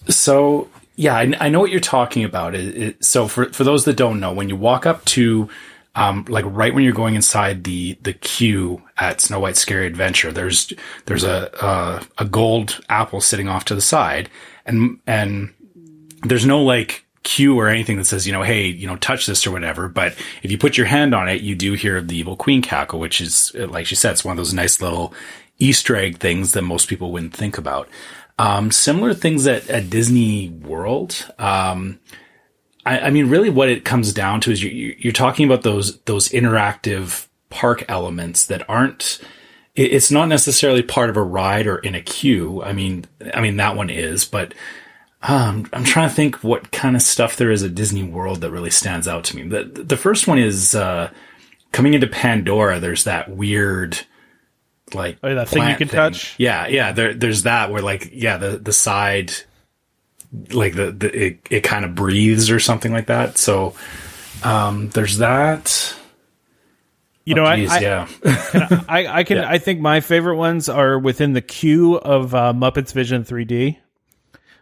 Speaker 4: So yeah, I, I know what you're talking about. It, it, so for for those that don't know, when you walk up to um, like right when you're going inside the the queue at Snow White's Scary Adventure, there's there's a uh, a gold apple sitting off to the side, and and there's no like cue or anything that says you know hey you know touch this or whatever. But if you put your hand on it, you do hear the evil queen cackle, which is like she said, it's one of those nice little Easter egg things that most people wouldn't think about. Um, similar things at, at Disney World. Um, I, I mean, really, what it comes down to is you, you- you're talking about those those interactive park elements that aren't. It's not necessarily part of a ride or in a queue. I mean, I mean that one is, but um, I'm trying to think what kind of stuff there is at Disney World that really stands out to me. The the first one is uh, coming into Pandora. There's that weird like
Speaker 2: Oh, that thing you can touch?
Speaker 4: Yeah, yeah. There, there's that where like yeah, the the side, like the, the it, it kind of breathes or something like that. So um, there's that.
Speaker 2: You know, I,
Speaker 4: Jeez,
Speaker 2: I,
Speaker 4: yeah,
Speaker 2: I, I can.
Speaker 4: Yeah.
Speaker 2: I think my favorite ones are within the queue of uh, Muppets Vision 3D,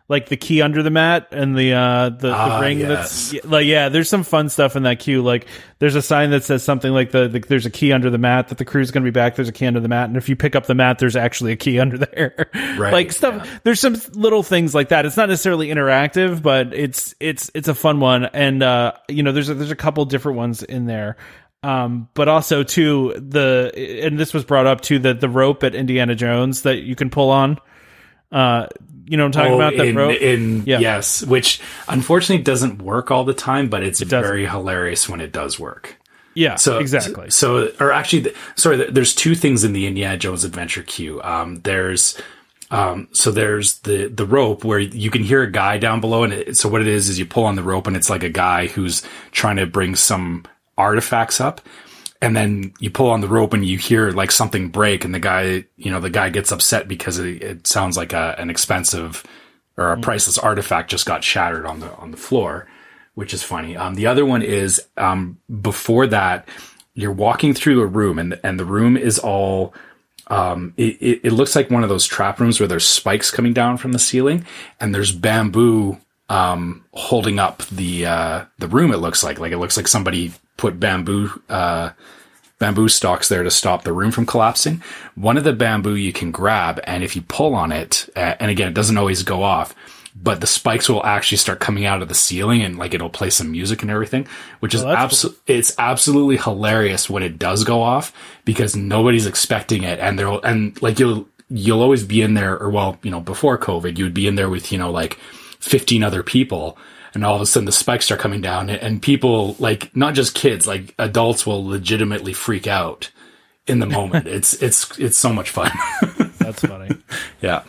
Speaker 2: like the key under the mat and the uh, the,
Speaker 4: Ah,
Speaker 2: the ring.
Speaker 4: yes.
Speaker 2: That's like yeah. There's some fun stuff in that queue. Like there's a sign that says something like the, the there's a key under the mat that the crew's going to be back. There's a key under the mat, and if you pick up the mat, there's actually a key under there.
Speaker 4: Right,
Speaker 2: like stuff. There's some little things like that. It's not necessarily interactive, but it's it's it's a fun one. And uh, you know, there's a, there's a couple different ones in there. Um, but also too the and this was brought up too the the rope at Indiana Jones that you can pull on. Uh, you know what I'm talking
Speaker 4: Oh,
Speaker 2: about that
Speaker 4: in,
Speaker 2: rope.
Speaker 4: in
Speaker 2: Yeah.
Speaker 4: yes, which unfortunately doesn't work all the time, but it's
Speaker 2: doesn't.
Speaker 4: very hilarious when it does work.
Speaker 2: yeah,
Speaker 4: So
Speaker 2: exactly.
Speaker 4: So, or actually, sorry, there's two things in the Indiana Jones Adventure queue. Um, there's um, so there's the the rope where you can hear a guy down below, and it, so what it is is you pull on the rope, and it's like a guy who's trying to bring some artifacts up. And then you pull on the rope and you hear like something break and the guy, you know, the guy gets upset because it, it sounds like a, an expensive or a priceless artifact just got shattered on the, on the floor, which is funny. Um, the other one is, um, before that, you're walking through a room and, and the room is all, um, it, it, it looks like one of those trap rooms where there's spikes coming down from the ceiling and there's bamboo um, holding up the uh, the room. It looks like like it looks like somebody put bamboo uh, bamboo stalks there to stop the room from collapsing. One of the bamboo you can grab, and if you pull on it, uh, and again, it doesn't always go off. But the spikes will actually start coming out of the ceiling, and like it'll play some music and everything, which is
Speaker 2: Oh,
Speaker 4: absolutely it's absolutely hilarious when it does go off because nobody's expecting it, and there will and like you'll you'll always be in there, or well, you know, before COVID, you'd be in there with you know like 15 other people and all of a sudden the spikes start coming down and, and people like not just kids like adults will legitimately freak out in the moment it's it's it's so much fun
Speaker 2: That's funny.
Speaker 4: yeah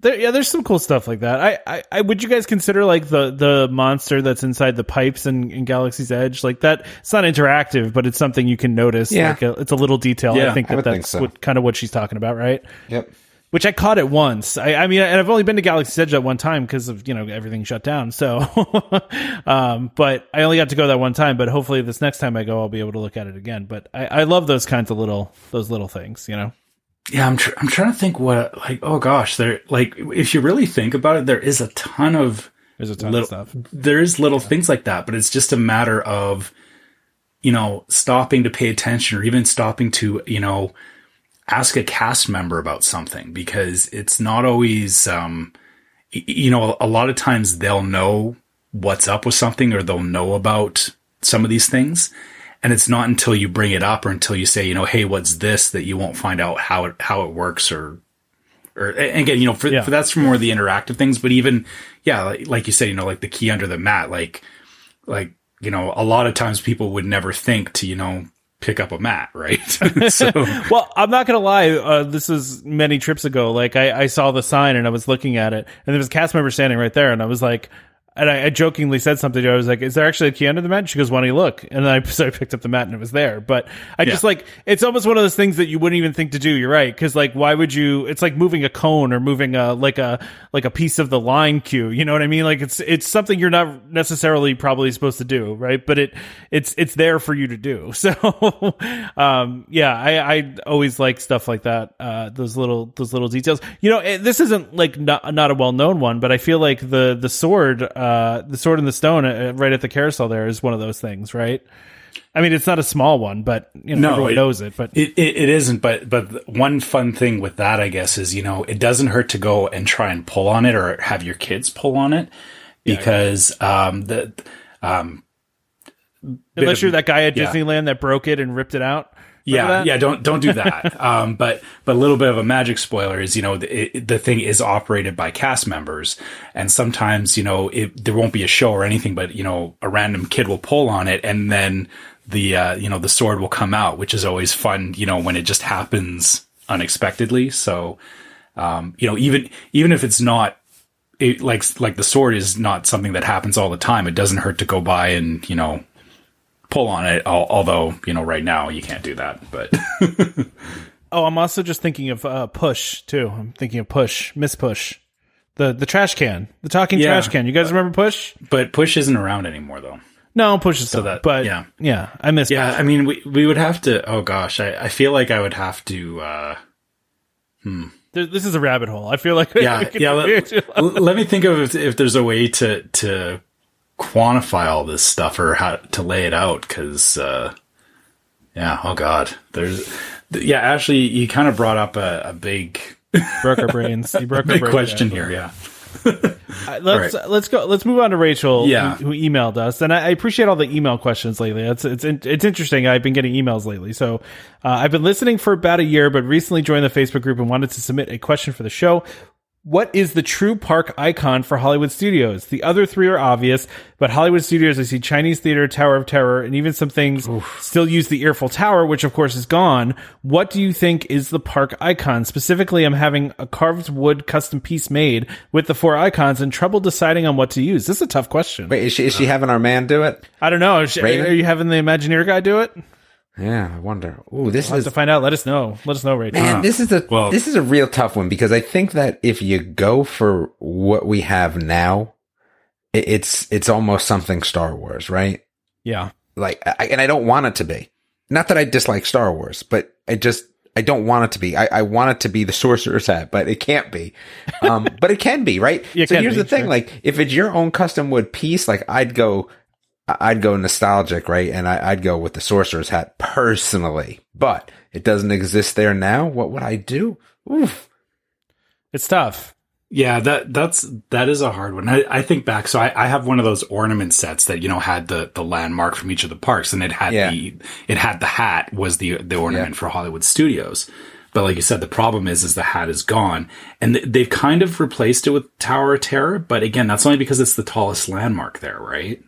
Speaker 2: There, yeah, there's some cool stuff like that. I, I, I, would you guys consider like the the monster that's inside the pipes in, in Galaxy's Edge like that? It's not interactive, but it's something you can notice.
Speaker 3: Yeah.
Speaker 2: like a, it's a little detail.
Speaker 4: Yeah,
Speaker 2: I think
Speaker 3: I
Speaker 2: that
Speaker 3: would think
Speaker 2: that's
Speaker 3: so.
Speaker 2: what, kind of what she's talking about, right?
Speaker 3: Yep.
Speaker 2: Which I caught it once. I, I mean, and I've only been to Galaxy's Edge that one time because of you know everything shut down. So, um, but I only got to go that one time. But hopefully, this next time I go, I'll be able to look at it again. But I, I love those kinds of little those little things, you know.
Speaker 4: Yeah, I'm tr- I'm trying to think what like oh gosh, there like if you really think about it, there is a ton of
Speaker 2: There's a ton
Speaker 4: little,
Speaker 2: of stuff.
Speaker 4: There is little things like that, but it's just a matter of you know stopping to pay attention or even stopping to you know ask a cast member about something because it's not always um you know a lot of times they'll know what's up with something or they'll know about some of these things and it's not until you bring it up or until you say you know hey what's this that you won't find out how it how it works or or and again you know for,
Speaker 2: Yeah.
Speaker 4: for that's for more of the interactive things but even yeah like, like you said you know like the key under the mat like like you know a lot of times people would never think to you know pick up a mat right so
Speaker 2: Well, I'm not gonna lie. Uh, this was many trips ago. Like I, I saw the sign and I was looking at it, and there was a cast member standing right there, and I was like, and I, I jokingly said something to her. I was like, "Is there actually a key under the mat?" She goes, "Why don't you look?" And then I, so I picked up the mat and it was there. But I just like it's almost one of those things that you wouldn't even think to do. You're right, because like why would you? It's like moving a cone or moving a like a like a piece of the line cue. You know what I mean? Like it's it's something you're not necessarily probably supposed to do, right? But it it's it's there for you to do. So um yeah, I I always like stuff like that. Uh those little those little details. You know, eh, this isn't like not not a well-known one, but I feel like the the sword uh the sword and the stone uh, right at the carousel there is one of those things, right? I mean, it's not a small one, but you know,
Speaker 4: No,
Speaker 2: everyone
Speaker 4: it-
Speaker 2: knows it, but
Speaker 4: It, it, it isn't, but but one fun thing with that, I guess, is you know it doesn't hurt to go and try and pull on it or have your kids pull on it because um, the um,
Speaker 2: unless you're that guy at
Speaker 4: yeah.
Speaker 2: Disneyland that broke it and ripped it out.
Speaker 4: Yeah yeah don't don't do that. um, but but a little bit of a magic spoiler is you know the, it, the thing is operated by cast members, and sometimes you know it, there won't be a show or anything, but you know a random kid will pull on it and then the uh, you know the sword will come out, which is always fun. You know when it just happens unexpectedly. So um, you know even even if it's not it, like like the sword is not something that happens all the time. It doesn't hurt to go by and you know pull on it. Although you know right now you can't do that, but
Speaker 2: Oh, I'm also just thinking of uh, Push too. I'm thinking of Push, Miss Push, the the trash can, the talking
Speaker 4: Yeah.
Speaker 2: trash can. You guys remember Push?
Speaker 4: but push isn't around anymore though.
Speaker 2: No, Push is so
Speaker 4: that-
Speaker 2: but
Speaker 4: yeah.
Speaker 2: yeah, I miss.
Speaker 4: Yeah, I mean we we would have to. Oh gosh, I, I feel like I would have to. uh
Speaker 2: There- this is a rabbit hole. I feel like
Speaker 4: Yeah, yeah. Let, let me think of if, if there's a way to to quantify all this stuff or how to lay it out because. uh yeah. Oh God. There's. Yeah. Actually, you kind of brought up a, a big,
Speaker 2: broke our brains. You broke our
Speaker 4: big
Speaker 2: brains
Speaker 4: question
Speaker 2: there.
Speaker 4: here. Yeah.
Speaker 2: Uh, Let's let's go. Let's move on to Rachel,
Speaker 4: Yeah.
Speaker 2: who, who emailed us, and I, I appreciate all the email questions lately. It's it's it's interesting. I've been getting emails lately, so uh, I've been listening for about a year, but recently joined the Facebook group and wanted to submit a question for the show. What is the true park icon for Hollywood Studios? The other three are obvious, but Hollywood Studios, I see Chinese Theater, Tower of Terror, and even some things still use the Earful Tower, which of course is gone. What do you think is the park icon? Specifically, I'm having a carved wood custom piece made with the four icons and trouble deciding on what to use. This is a tough question.
Speaker 3: Wait, is she, is she having our man do it?
Speaker 2: I don't know.
Speaker 3: Raven?
Speaker 2: Are you having the Imagineer guy do it?
Speaker 3: Yeah, I wonder. Ooh, this
Speaker 2: We'll have
Speaker 3: is
Speaker 2: to find out. Let us know. Let us know, Rachel.
Speaker 3: man. This is a
Speaker 4: Well-
Speaker 3: this is a real tough one because I think that if you go for what we have now, it, it's it's almost something Star Wars, right?
Speaker 2: Yeah.
Speaker 3: Like, I, and I don't want it to be. Not that I dislike Star Wars, but I just I don't want it to be. I, I want it to be the Sorcerer's Hat, but it can't be. Um, but it can be, right?
Speaker 2: It
Speaker 3: so here's
Speaker 2: be,
Speaker 3: the thing:
Speaker 2: sure.
Speaker 3: like, if it's your own custom wood piece, like I'd go, I'd go nostalgic, right? And I, I'd go with the Sorcerer's Hat personally. But it doesn't exist there now. What would I do? Oof.
Speaker 2: It's tough.
Speaker 4: Yeah, that that's that is a hard one. I, I think back, so I, I have one of those ornament sets that you know had the the landmark from each of the parks, and it had
Speaker 3: Yeah.
Speaker 4: the it had the hat was the the ornament for Hollywood Studios. But like you said, the problem is is the hat is gone, and th- they've kind of replaced it with Tower of Terror. But again, that's only because it's the tallest landmark there, right?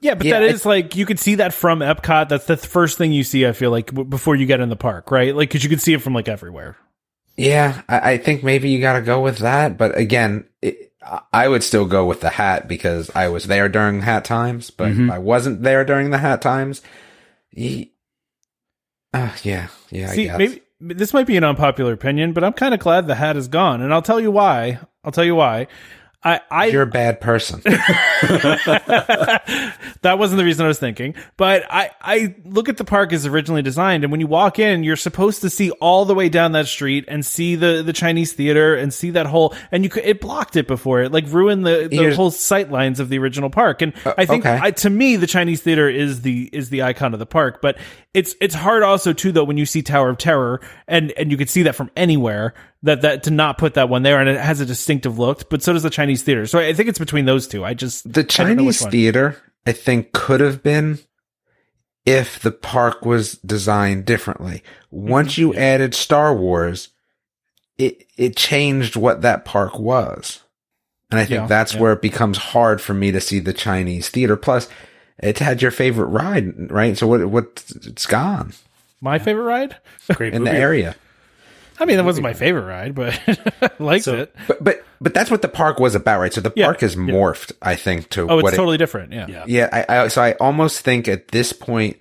Speaker 2: Yeah, but
Speaker 3: Yeah,
Speaker 2: that is like you could see that from Epcot. That's the first thing you see. I feel like w- before you get in the park, right? Like because you could see it from like everywhere.
Speaker 3: Yeah, I, I think maybe you got to go with that. But again, it, I- would still go with the hat because I was there during hat times. But if I wasn't there during the hat times, ye- uh, yeah, yeah. I
Speaker 2: see,
Speaker 3: guess.
Speaker 2: maybe this might be an unpopular opinion, but I'm kind of glad the hat is gone, and I'll tell you why. I'll tell you why. I, I
Speaker 3: You're a bad person.
Speaker 2: that wasn't the reason I was thinking, but I, I look at the park as originally designed, and when you walk in, you're supposed to see all the way down that street and see the, the Chinese theater and see that whole, and you could, it blocked it before it like ruined the, the
Speaker 3: Here's-
Speaker 2: whole sight lines of the original park. And uh, I think,
Speaker 3: okay.
Speaker 2: I, to me, the Chinese theater is the, is the icon of the park, but it's, it's hard also too, though, when you see Tower of Terror and, and you could see that from anywhere that, that to not put that one there and it has a distinctive look, but so does the Chinese theater. So I think it's between those two. I just,
Speaker 3: The
Speaker 2: I don't know which
Speaker 3: Chinese
Speaker 2: one.
Speaker 3: theater, I think, could have been if the park was designed differently. Once
Speaker 2: Mm-hmm.
Speaker 3: you added Star Wars, it it changed what that park was. And I think
Speaker 2: Yeah,
Speaker 3: that's
Speaker 2: yeah.
Speaker 3: where it becomes hard for me to see the Chinese theater. Plus, it had your favorite ride, right? So what what it's gone
Speaker 2: my favorite ride.
Speaker 4: Great
Speaker 3: in the area.
Speaker 2: I mean, that wasn't my favorite ride, but I liked
Speaker 4: So-
Speaker 2: it.
Speaker 3: But but but that's what the park was about, right? So the
Speaker 2: Yeah,
Speaker 3: park has morphed, I think, to
Speaker 2: Oh, it's
Speaker 3: what it
Speaker 2: totally different. Yeah.
Speaker 4: Yeah.
Speaker 3: Yeah, I, I so I almost think at this point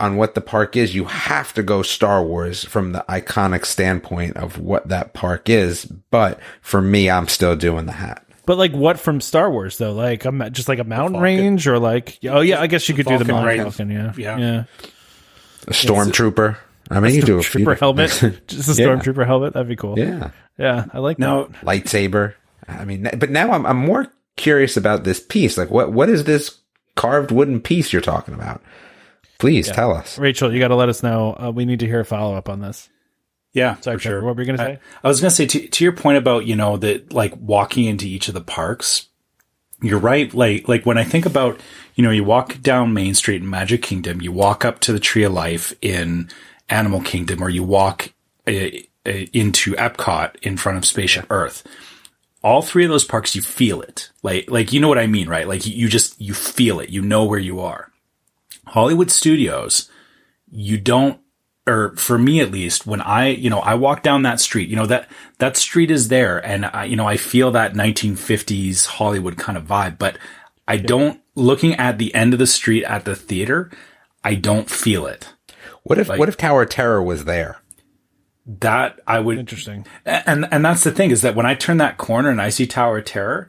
Speaker 3: on what the park is, you have to go Star Wars from the iconic standpoint of what that park is. But for me, I'm still doing the hat.
Speaker 2: But like, what from Star Wars though? Like, a, ma- just like a mountain range, or like, oh yeah, I guess you could do the
Speaker 4: Mountain
Speaker 2: Millennium
Speaker 4: right.
Speaker 2: Falcon. Yeah,
Speaker 4: Yeah.
Speaker 2: yeah.
Speaker 3: A stormtrooper. I mean, you do a few
Speaker 2: Trooper helmet, just a
Speaker 3: Yeah.
Speaker 2: stormtrooper helmet. That'd be cool.
Speaker 3: yeah,
Speaker 2: yeah, I like
Speaker 4: Now,
Speaker 2: that.
Speaker 3: lightsaber. I mean, but now I'm I'm more curious about this piece. Like, what what is this carved wooden piece you're talking about? Please tell us.
Speaker 2: Rachel, you got to let us know. Uh, we need to hear a follow up on this.
Speaker 4: Yeah,
Speaker 2: Sorry,
Speaker 4: sure.
Speaker 2: what were you gonna say?
Speaker 4: I was going to say to, to your point about, you know, that like walking into each of the parks, you're right. Like, like when I think about, you know, you walk down Main Street in Magic Kingdom, you walk up to the Tree of Life in Animal Kingdom, or you walk uh, into Epcot in front of Spaceship Earth. All three of those parks, you feel it. Like, like, you know what I mean, right? Like you just, you feel it. You know where you are. Hollywood Studios, you don't or for me at least, when I, you know, I walk down that street, you know, that, that street is there and I, you know, I feel that 1950s Hollywood kind of vibe, but I don't, looking at the end of the street at the theater, I don't feel it.
Speaker 3: What if what if Tower of Terror was there?
Speaker 4: That I would,
Speaker 2: Interesting.
Speaker 4: and, and that's the thing is that when I turn that corner and I see Tower of Terror,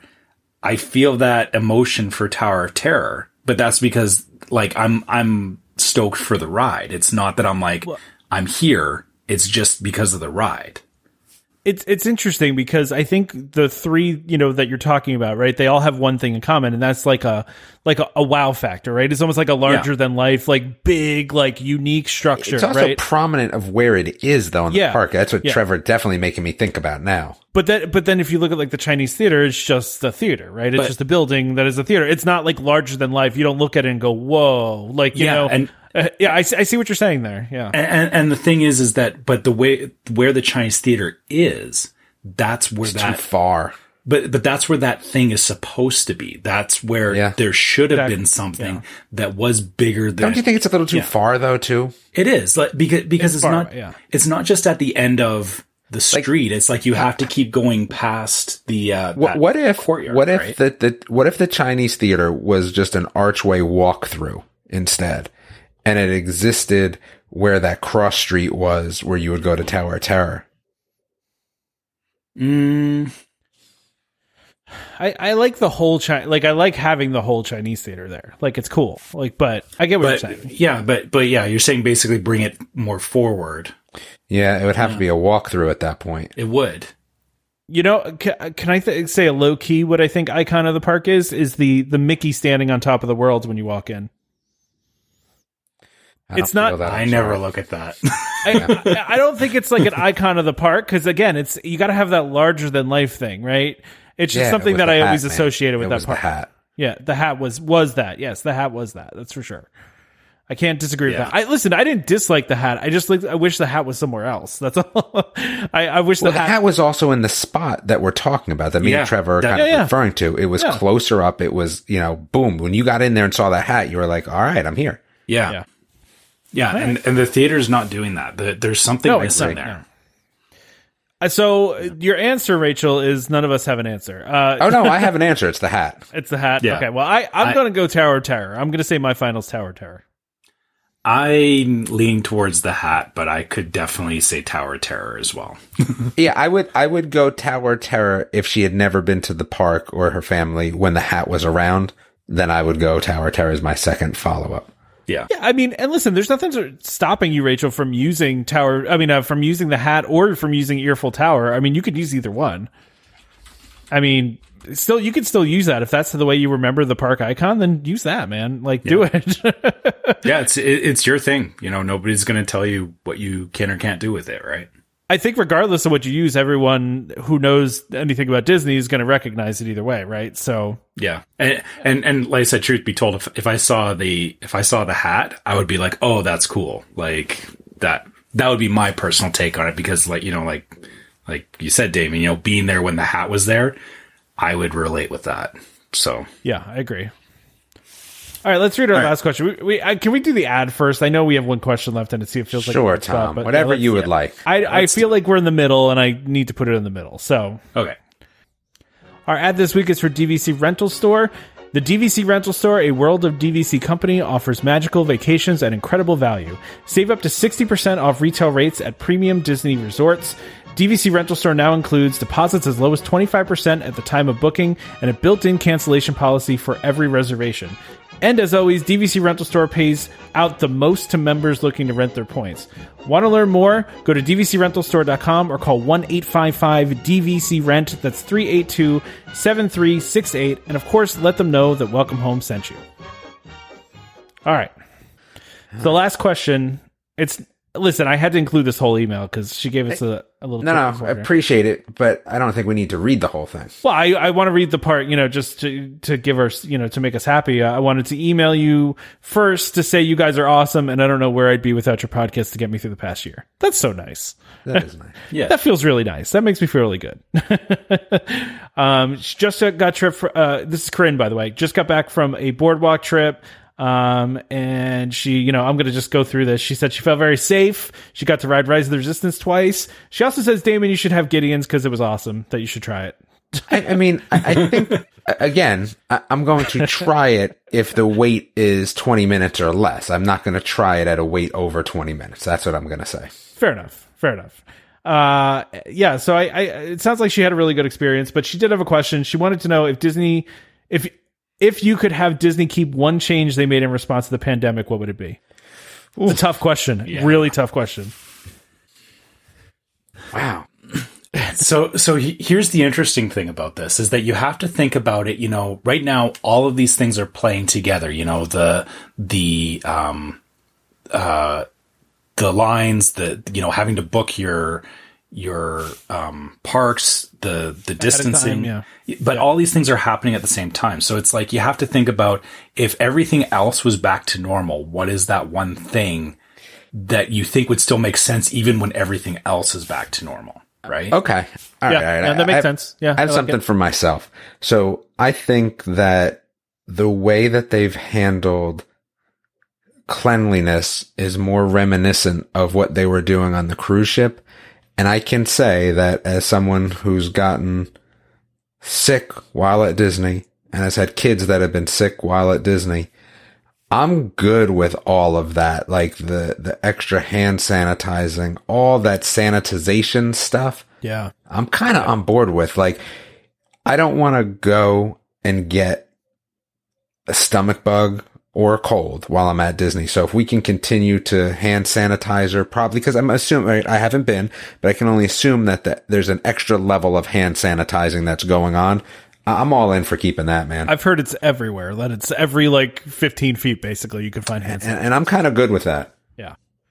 Speaker 4: I feel that emotion for Tower of Terror, but that's because like I'm, I'm stoked for the ride. It's not that I'm like, I'm here. It's just because of the ride.
Speaker 2: It's it's interesting because I think the three you know that you're talking about, right? They all have one thing in common, and that's like a like a, a wow factor, right? It's almost like a larger than life, like big, like unique structure,
Speaker 3: It's also
Speaker 2: right?
Speaker 3: prominent of where it is, though, in
Speaker 2: Yeah.
Speaker 3: the park. That's what
Speaker 2: Yeah.
Speaker 3: Trevor definitely making me think about now.
Speaker 2: But then, but then if you look at like the Chinese theater, it's just a theater, right? It's
Speaker 4: But-
Speaker 2: just a building that is a theater. It's not like larger than life. You don't look at it and go, "Whoa!" Like you
Speaker 4: Yeah,
Speaker 2: know,
Speaker 4: and-
Speaker 2: uh, yeah, I, see- I see what you're saying there. Yeah,
Speaker 4: And, and, and the thing is, is that, but the way, where the Chinese theater is, that's where
Speaker 3: Too
Speaker 4: that,
Speaker 3: far.
Speaker 4: but, but that's where that thing is supposed to be. That's where
Speaker 3: Yeah.
Speaker 4: there should have
Speaker 2: Exactly.
Speaker 4: been something that was bigger than
Speaker 3: Don't you think it's a little too far, though? Too.
Speaker 4: It is like because because it's,
Speaker 2: far
Speaker 4: not
Speaker 2: away, yeah.
Speaker 4: it's not just at the end of the street. it's like you have to keep going past the uh
Speaker 3: What,
Speaker 4: that
Speaker 3: what if?
Speaker 4: courtyard,
Speaker 3: what if
Speaker 4: right?
Speaker 3: the, the what if the Chinese theater was just an archway walkthrough instead, and it existed where that cross street was, where you would go to Tower Terror?
Speaker 4: Mm,
Speaker 2: I, I like the whole China, like I like having the whole Chinese theater there. Like it's cool. Like, but I get what
Speaker 4: but
Speaker 2: you're saying.
Speaker 4: yeah, but but yeah, you're saying basically bring it more forward.
Speaker 3: Yeah, it would have to be a walkthrough at that point.
Speaker 4: It would.
Speaker 2: You know, can, can I th- say a low key? What I think icon of the park is is the the Mickey standing on top of the world when you walk in.
Speaker 3: I
Speaker 2: It's not-
Speaker 3: that,
Speaker 4: I
Speaker 3: I'm
Speaker 4: never look at that.
Speaker 2: I, I- I don't think it's like an icon of the park because again, it's you got to have that larger than life thing, right? It's just
Speaker 3: Yeah,
Speaker 2: something
Speaker 3: with
Speaker 2: that I
Speaker 3: hat,
Speaker 2: always
Speaker 3: man.
Speaker 2: associated with
Speaker 3: It
Speaker 2: that
Speaker 3: was
Speaker 2: park.
Speaker 3: The hat.
Speaker 2: Yeah, the hat was was that. Yes, the hat was that. That's for sure. I can't disagree
Speaker 4: Yeah.
Speaker 2: with that. I listen. I didn't dislike the hat. I just like. I wish the hat was somewhere else. That's all. I, I wish
Speaker 3: Well,
Speaker 2: the
Speaker 3: the
Speaker 2: hat.
Speaker 3: hat was also in the spot that we're talking about that me
Speaker 4: Yeah,
Speaker 3: and Trevor are
Speaker 4: that-
Speaker 3: kind of
Speaker 2: Yeah, yeah.
Speaker 3: referring to. It was
Speaker 2: Yeah.
Speaker 3: closer up. It was, you know, boom. When you got in there and saw that hat, you were like, all right, I'm here.
Speaker 4: Yeah.
Speaker 2: Yeah.
Speaker 4: Yeah. And and the theater's not doing that. The, there's something
Speaker 2: No, it's
Speaker 4: missing
Speaker 2: not,
Speaker 4: there.
Speaker 2: Uh, so uh, your answer, Rachel, is none of us have an answer. Uh,
Speaker 3: Oh, no, I have an answer. It's the hat.
Speaker 2: It's the hat.
Speaker 4: Yeah.
Speaker 2: Okay. Well, I I'm
Speaker 4: I-
Speaker 2: gonna go Tower of Terror. I'm gonna say my finals Tower of Terror.
Speaker 4: I lean towards the hat, but I could definitely say Tower Terror as well.
Speaker 3: Yeah, I would I would go Tower Terror if she had never been to the park or her family when the hat was around. Then I would go Tower Terror as my second follow up.
Speaker 4: Yeah.
Speaker 2: Yeah, I mean, and listen, there's nothing stopping you, Rachel, from using tower. I mean, uh, from using the hat or from using earful tower. I mean, you could use either one. I mean, still, you could still use that if that's the way you remember the park icon. Then use that, man. Like, do it.
Speaker 4: Yeah, it's it, it's your thing. You know, nobody's going to tell you what you can or can't do with it, right?
Speaker 2: I think regardless of what you use, everyone who knows anything about Disney is going to recognize it either way, right? So
Speaker 4: Yeah, and and and like I said, truth be told, if if I saw the if I saw the hat, I would be like, oh, that's cool. Like that that would be my personal take on it because, like you know, like like you said, Damon, you know, being there when the hat was there, I would relate with that. So
Speaker 2: yeah, I agree. All right, let's read our last question. We, we uh, can we do the ad first? I know we have one question left, and it see it feels like
Speaker 3: Sure,
Speaker 2: spot,
Speaker 3: Tom.
Speaker 2: but,
Speaker 3: Whatever
Speaker 2: let's-
Speaker 3: you would like.
Speaker 2: I, I feel like we're in the middle, and I need to put it in the middle. So
Speaker 4: okay,
Speaker 2: Our ad this week is for DVC Rental Store. The DVC Rental Store, a World of DVC company, offers magical vacations at incredible value. Save up to 60% off retail rates at premium Disney resorts. DVC Rental Store now includes deposits as low as 25% at the time of booking and a built in cancellation policy for every reservation. And as always, DVC Rental Store pays out the most to members looking to rent their points. Want to learn more? Go to DVCRentalStore.com or call 1 855 DVC Rent. That's 382 7368. And of course, let them know that Welcome Home sent you. All right. The last question. It's listen. I had to include this whole email because she gave us a, a little.
Speaker 3: No, no, I appreciate it, but I don't think we need to read the whole thing.
Speaker 2: Well, I, I want to read the part, you know, just to, to give us, you know, to make us happy. Uh, I wanted to email you first to say you guys are awesome, and I don't know where I'd be without your podcast to get me through the past year. That's so nice.
Speaker 3: That is nice.
Speaker 4: yeah,
Speaker 2: That feels really nice. That makes me feel really good. um, she just got trip. For, uh, this is Corinne, by the way. Just got back from a boardwalk trip. Um, and she, you know, I'm going to just go through this. She said she felt very safe. She got to ride Rise of the Resistance twice. She also says, Damon, you should have Gideon's because it was awesome, that you should try it.
Speaker 3: I, I mean, I, I think again, I, I'm going to try it if the wait is 20 minutes or less. I'm not going to try it at a wait over 20 minutes. That's what I'm going to say.
Speaker 2: Fair enough. Fair enough. Uh, yeah. So I, I, it sounds like she had a really good experience, but she did have a question. She wanted to know if Disney, if, if you could have Disney keep one change they made in response to the pandemic, what would it be? It's a tough question. Really tough question.
Speaker 3: Wow.
Speaker 4: so so here's the interesting thing about this is that you have to think about it you know right now all of these things are playing together you know the the um uh the lines the you know having to book your your um parks the the distancing
Speaker 2: yeah.
Speaker 4: but all these things are happening at the same time so it's like you have to think about if everything else was back to normal what is that one thing that you think would still make sense even when everything else is back to normal right
Speaker 3: Okay. All
Speaker 2: Yeah,
Speaker 3: right.
Speaker 2: yeah, that makes
Speaker 3: I
Speaker 2: sense. Yeah,
Speaker 3: I have
Speaker 2: I like
Speaker 3: something
Speaker 2: it.
Speaker 3: for myself. So I think that the way that they've handled cleanliness is more reminiscent of what they were doing on the cruise ship. And I can say that as someone who's gotten sick while at Disney and has had kids that have been sick while at Disney, I'm good with all of that, like the, the extra hand sanitizing, all that sanitization stuff.
Speaker 2: Yeah.
Speaker 3: I'm kind of on board with like, I don't want to go and get a stomach bug or a cold while I'm at Disney. So if we can continue to hand sanitizer, probably because I'm assuming right, I haven't been, but I can only assume that the, there's an extra level of hand sanitizing that's going on. I'm all in for keeping that, man.
Speaker 2: I've heard it's everywhere. That it's every like 15 feet, basically, you can find hand
Speaker 3: and, and I'm kind of good with that.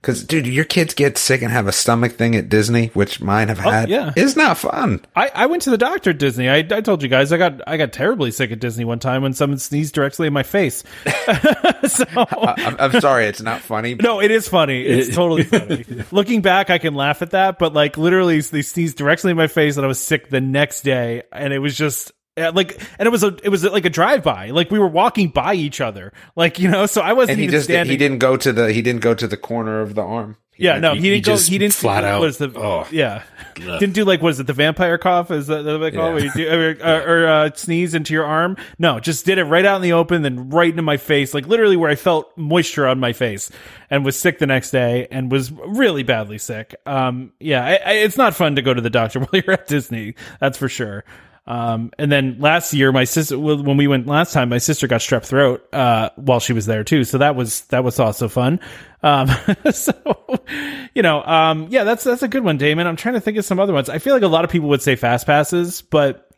Speaker 2: Yeah.
Speaker 3: Cause dude, your kids get sick and have a stomach thing at Disney, which mine have oh, had.
Speaker 2: yeah.
Speaker 3: It's not fun.
Speaker 2: I, I went to the doctor at Disney. I, I told you guys I got I got terribly sick at Disney one time when someone sneezed directly in my face. so
Speaker 3: I'm, I'm sorry. It's not funny.
Speaker 2: no, it is funny. It's totally funny. Looking back, I can laugh at that, but like literally, they sneezed directly in my face, and I was sick the next day, and it was just. Yeah, Like and it was a it was like a drive by like we were walking by each other like you know so I wasn't
Speaker 3: and he
Speaker 2: even
Speaker 3: just
Speaker 2: standing
Speaker 3: he didn't go to the he didn't go to the corner of the arm.
Speaker 2: Yeah, no,
Speaker 4: You-
Speaker 2: he didn't go. He didn't
Speaker 4: flat out-
Speaker 2: Was the
Speaker 4: oh.
Speaker 2: yeah? Didn't do like was it the vampire cough? Is that what they call it?
Speaker 3: Yeah.
Speaker 2: Do, or, or, or uh, sneeze into your arm? No, just did it right out in the open, then right into my face, like literally where I felt moisture on my face, and was sick the next day, and was really badly sick. Um, yeah, I, I, it's not fun to go to the doctor while you're at Disney. That's for sure. Um, and then last year, my sister, when we went last time, my sister got strep throat, uh, while she was there too. So that was, that was also fun. Um, so, you know, um, yeah, that's, that's a good one, Damon. I'm trying to think of some other ones. I feel like a lot of people would say fast passes, but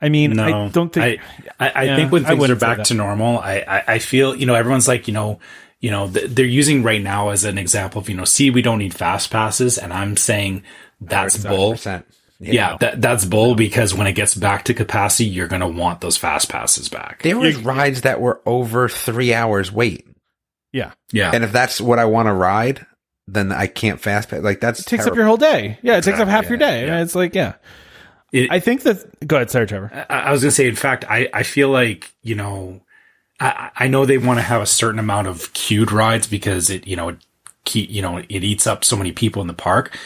Speaker 2: I mean,
Speaker 4: No,
Speaker 2: I don't think,
Speaker 4: I, I, I
Speaker 2: Yeah,
Speaker 4: think when
Speaker 2: I
Speaker 4: things are back to normal, I, I, I feel you know everyone's like you know you know th- they're using right now as an example of you know see we don't need fast passes, and I'm saying that's bull.
Speaker 3: 100%.
Speaker 4: Yeah, that, that's bull because when it gets back to capacity, you're gonna want those fast passes back.
Speaker 3: There was rides that were over three hours wait.
Speaker 2: yeah,
Speaker 4: Yeah,
Speaker 3: And if that's what I want to ride, then I can't fast pass. Like that's
Speaker 2: it takes up your whole day. Yeah, it takes up half
Speaker 3: Yeah,
Speaker 2: your day.
Speaker 4: yeah.
Speaker 2: It's like, yeah,
Speaker 4: It-
Speaker 2: I think that, go ahead. Sorry, Trevor.
Speaker 4: I, I was gonna say, in fact, I, I feel like you know, I, I know they want to have a certain amount of queued rides because it you know it keep you know it eats up so many people in the park,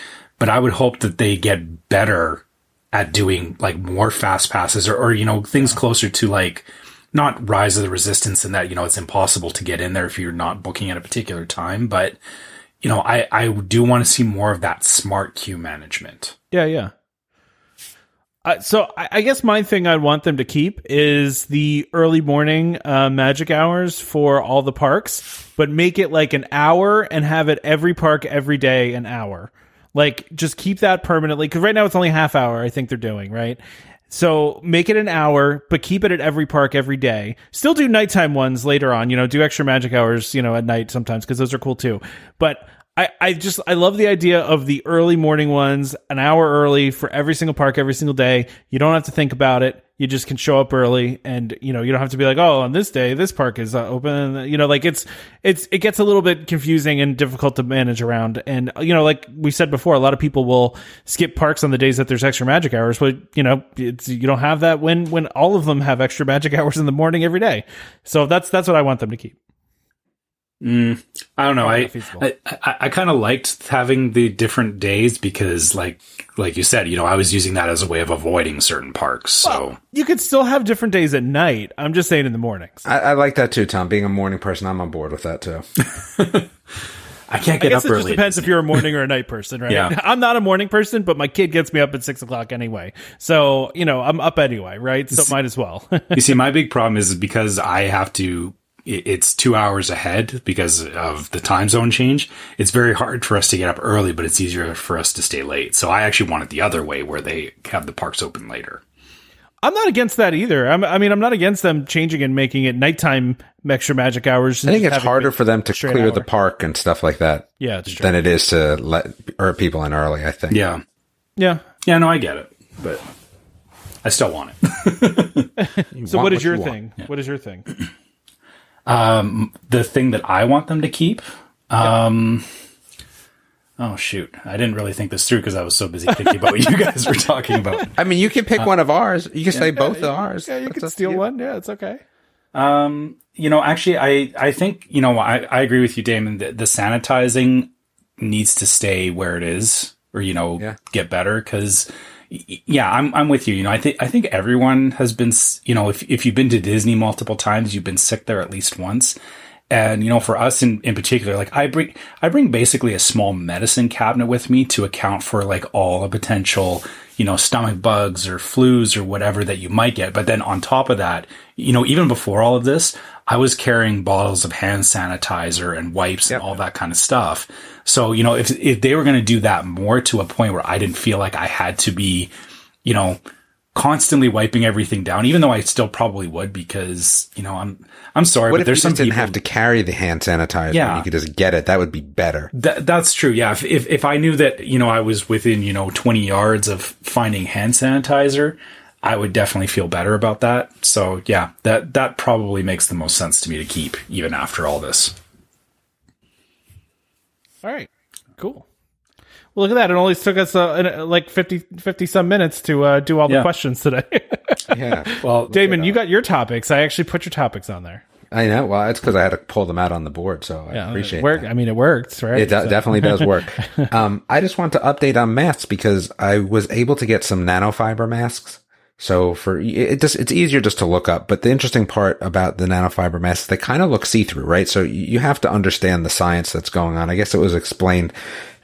Speaker 4: but I would hope that they get better at doing like more fast passes or, or you know things closer to like not rise of the resistance and that you know it's impossible to get in there if you're not booking at a particular time but you know i i do want to see more of that smart queue management
Speaker 2: Yeah, yeah. Uh, so I, I guess my thing I'd want them to keep is the early morning uh, magic hours for all the parks, but make it like an hour and have it every park every day an hour. Like just keep that permanently because right now it's only half hour. I think they're doing right. So make it an hour, but keep it at every park every day. Still do nighttime ones later on. You know, do extra magic hours. You know, at night sometimes because those are cool too. But I, I just I love the idea of the early morning ones, an hour early for every single park every single day. You don't have to think about it. You just can show up early, and you know you don't have to be like, oh, on this day this park is uh, open. You know, like it's it's it gets a little bit confusing and difficult to manage around. And you know, like we said before, a lot of people will skip parks on the days that there's extra magic hours, but you know, it's you don't have that when when all of them have extra magic hours in the morning every day. So that's that's what I want them to keep.
Speaker 4: Mm, I don't know. I. I, I, I kind of liked having the different days because, like like you said, you know, I was using that as a way of avoiding certain parks. So
Speaker 2: You could still have different days at night. I'm just saying in the mornings.
Speaker 3: I, I like that too, Tom. Being a morning person, I'm on board with that too.
Speaker 4: I can't
Speaker 2: I
Speaker 4: get
Speaker 2: guess
Speaker 4: up
Speaker 2: it
Speaker 4: early.
Speaker 2: just depends if you're a morning or a night person, right?
Speaker 4: Yeah.
Speaker 2: I'm not a morning person, but my kid gets me up at six o'clock anyway. So, you know, I'm up anyway, right? So might as well.
Speaker 4: you see, my big problem is because I have to. It- It's two hours ahead because of the time zone change. It's very hard for us to get up early, but it's easier for us to stay late. So I actually want it the other way, where they have the parks open later.
Speaker 2: I'm not against that either. I'm, I mean, I'm not against them changing and making it nighttime extra magic hours.
Speaker 3: I think it's harder for them to clear
Speaker 2: hour.
Speaker 3: the park and stuff like that
Speaker 2: Yeah, it's true.
Speaker 3: than it is to let or people in early. I think.
Speaker 4: Yeah,
Speaker 2: Yeah.
Speaker 4: yeah, no, I get it, but I still want it.
Speaker 2: So
Speaker 3: want
Speaker 2: what is
Speaker 3: what
Speaker 2: your
Speaker 3: you want.
Speaker 2: thing? What is your thing?
Speaker 4: The thing that I want them to keep. Um, Oh shoot! I didn't really think this through because I was so busy thinking about what you guys were talking about.
Speaker 3: I mean, you can pick one of ours. You can say both of ours.
Speaker 2: Yeah, you
Speaker 3: That's
Speaker 2: can steal
Speaker 3: you.
Speaker 2: one. Yeah, it's okay.
Speaker 4: Um, you know, actually, I I think you know I I agree with you, Damon. The, the sanitizing needs to stay where it is, or you know,
Speaker 3: Yeah.
Speaker 4: get better because. Yeah, I'm I'm with you. You know, I think I think everyone has been. You know, if if you've been to Disney multiple times, you've been sick there at least once. And you know, for us in, in particular, like I bring I bring basically a small medicine cabinet with me to account for like all the potential, you know, stomach bugs or flus or whatever that you might get. But then on top of that, you know, even before all of this, I was carrying bottles of hand sanitizer and wipes
Speaker 3: Yep.
Speaker 4: and all that kind of stuff. So, you know, if if they were going to do that more to a point where I didn't feel like I had to be, you know, constantly wiping everything down, even though I still probably would because, you know, I'm I'm sorry,
Speaker 3: What
Speaker 4: but
Speaker 3: if
Speaker 4: there's
Speaker 3: you
Speaker 4: some
Speaker 3: didn't
Speaker 4: people
Speaker 3: have to carry the hand sanitizer?
Speaker 4: Yeah.
Speaker 3: and you could just get it. That would be better.
Speaker 4: That, that's true. Yeah. If, if, if I knew that, you know, I was within, you know, 20 yards of finding hand sanitizer, I would definitely feel better about that. So yeah, that, that probably makes the most sense to me to keep even after all this.
Speaker 2: All right. Cool. Well, look at that. It only took us uh, uh, like 50, 50 some minutes to uh, do all the
Speaker 4: Yeah.
Speaker 2: questions today.
Speaker 3: Yeah.
Speaker 4: Well,
Speaker 2: Damon, you got your topics. I actually put your topics on there.
Speaker 3: I know. Well, it's because I had to pull them out on the board, so I appreciate
Speaker 2: it worked.
Speaker 3: that.
Speaker 2: I mean, it works, right?
Speaker 3: It de-
Speaker 2: So-
Speaker 3: definitely does work. um, I just want to update on masks because I was able to get some nanofiber masks. So for it just it's easier just to look up. But the interesting part about the nanofiber masks, they kind of look see through, right? So you have to understand the science that's going on. I guess it was explained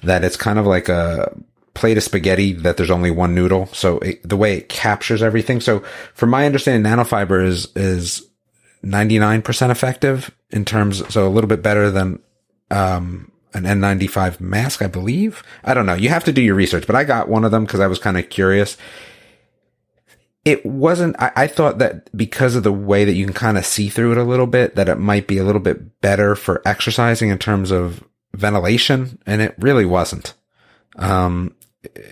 Speaker 3: that it's kind of like a plate of spaghetti that there's only one noodle. So it, the way it captures everything. So from my understanding, nanofiber is is 99% effective in terms, so a little bit better than um, an N95 mask, I believe. I don't know. You have to do your research, but I got one of them because I was kind of curious. It wasn't, I, I thought that because of the way that you can kind of see through it a little bit, that it might be a little bit better for exercising in terms of ventilation, and it really wasn't. Um,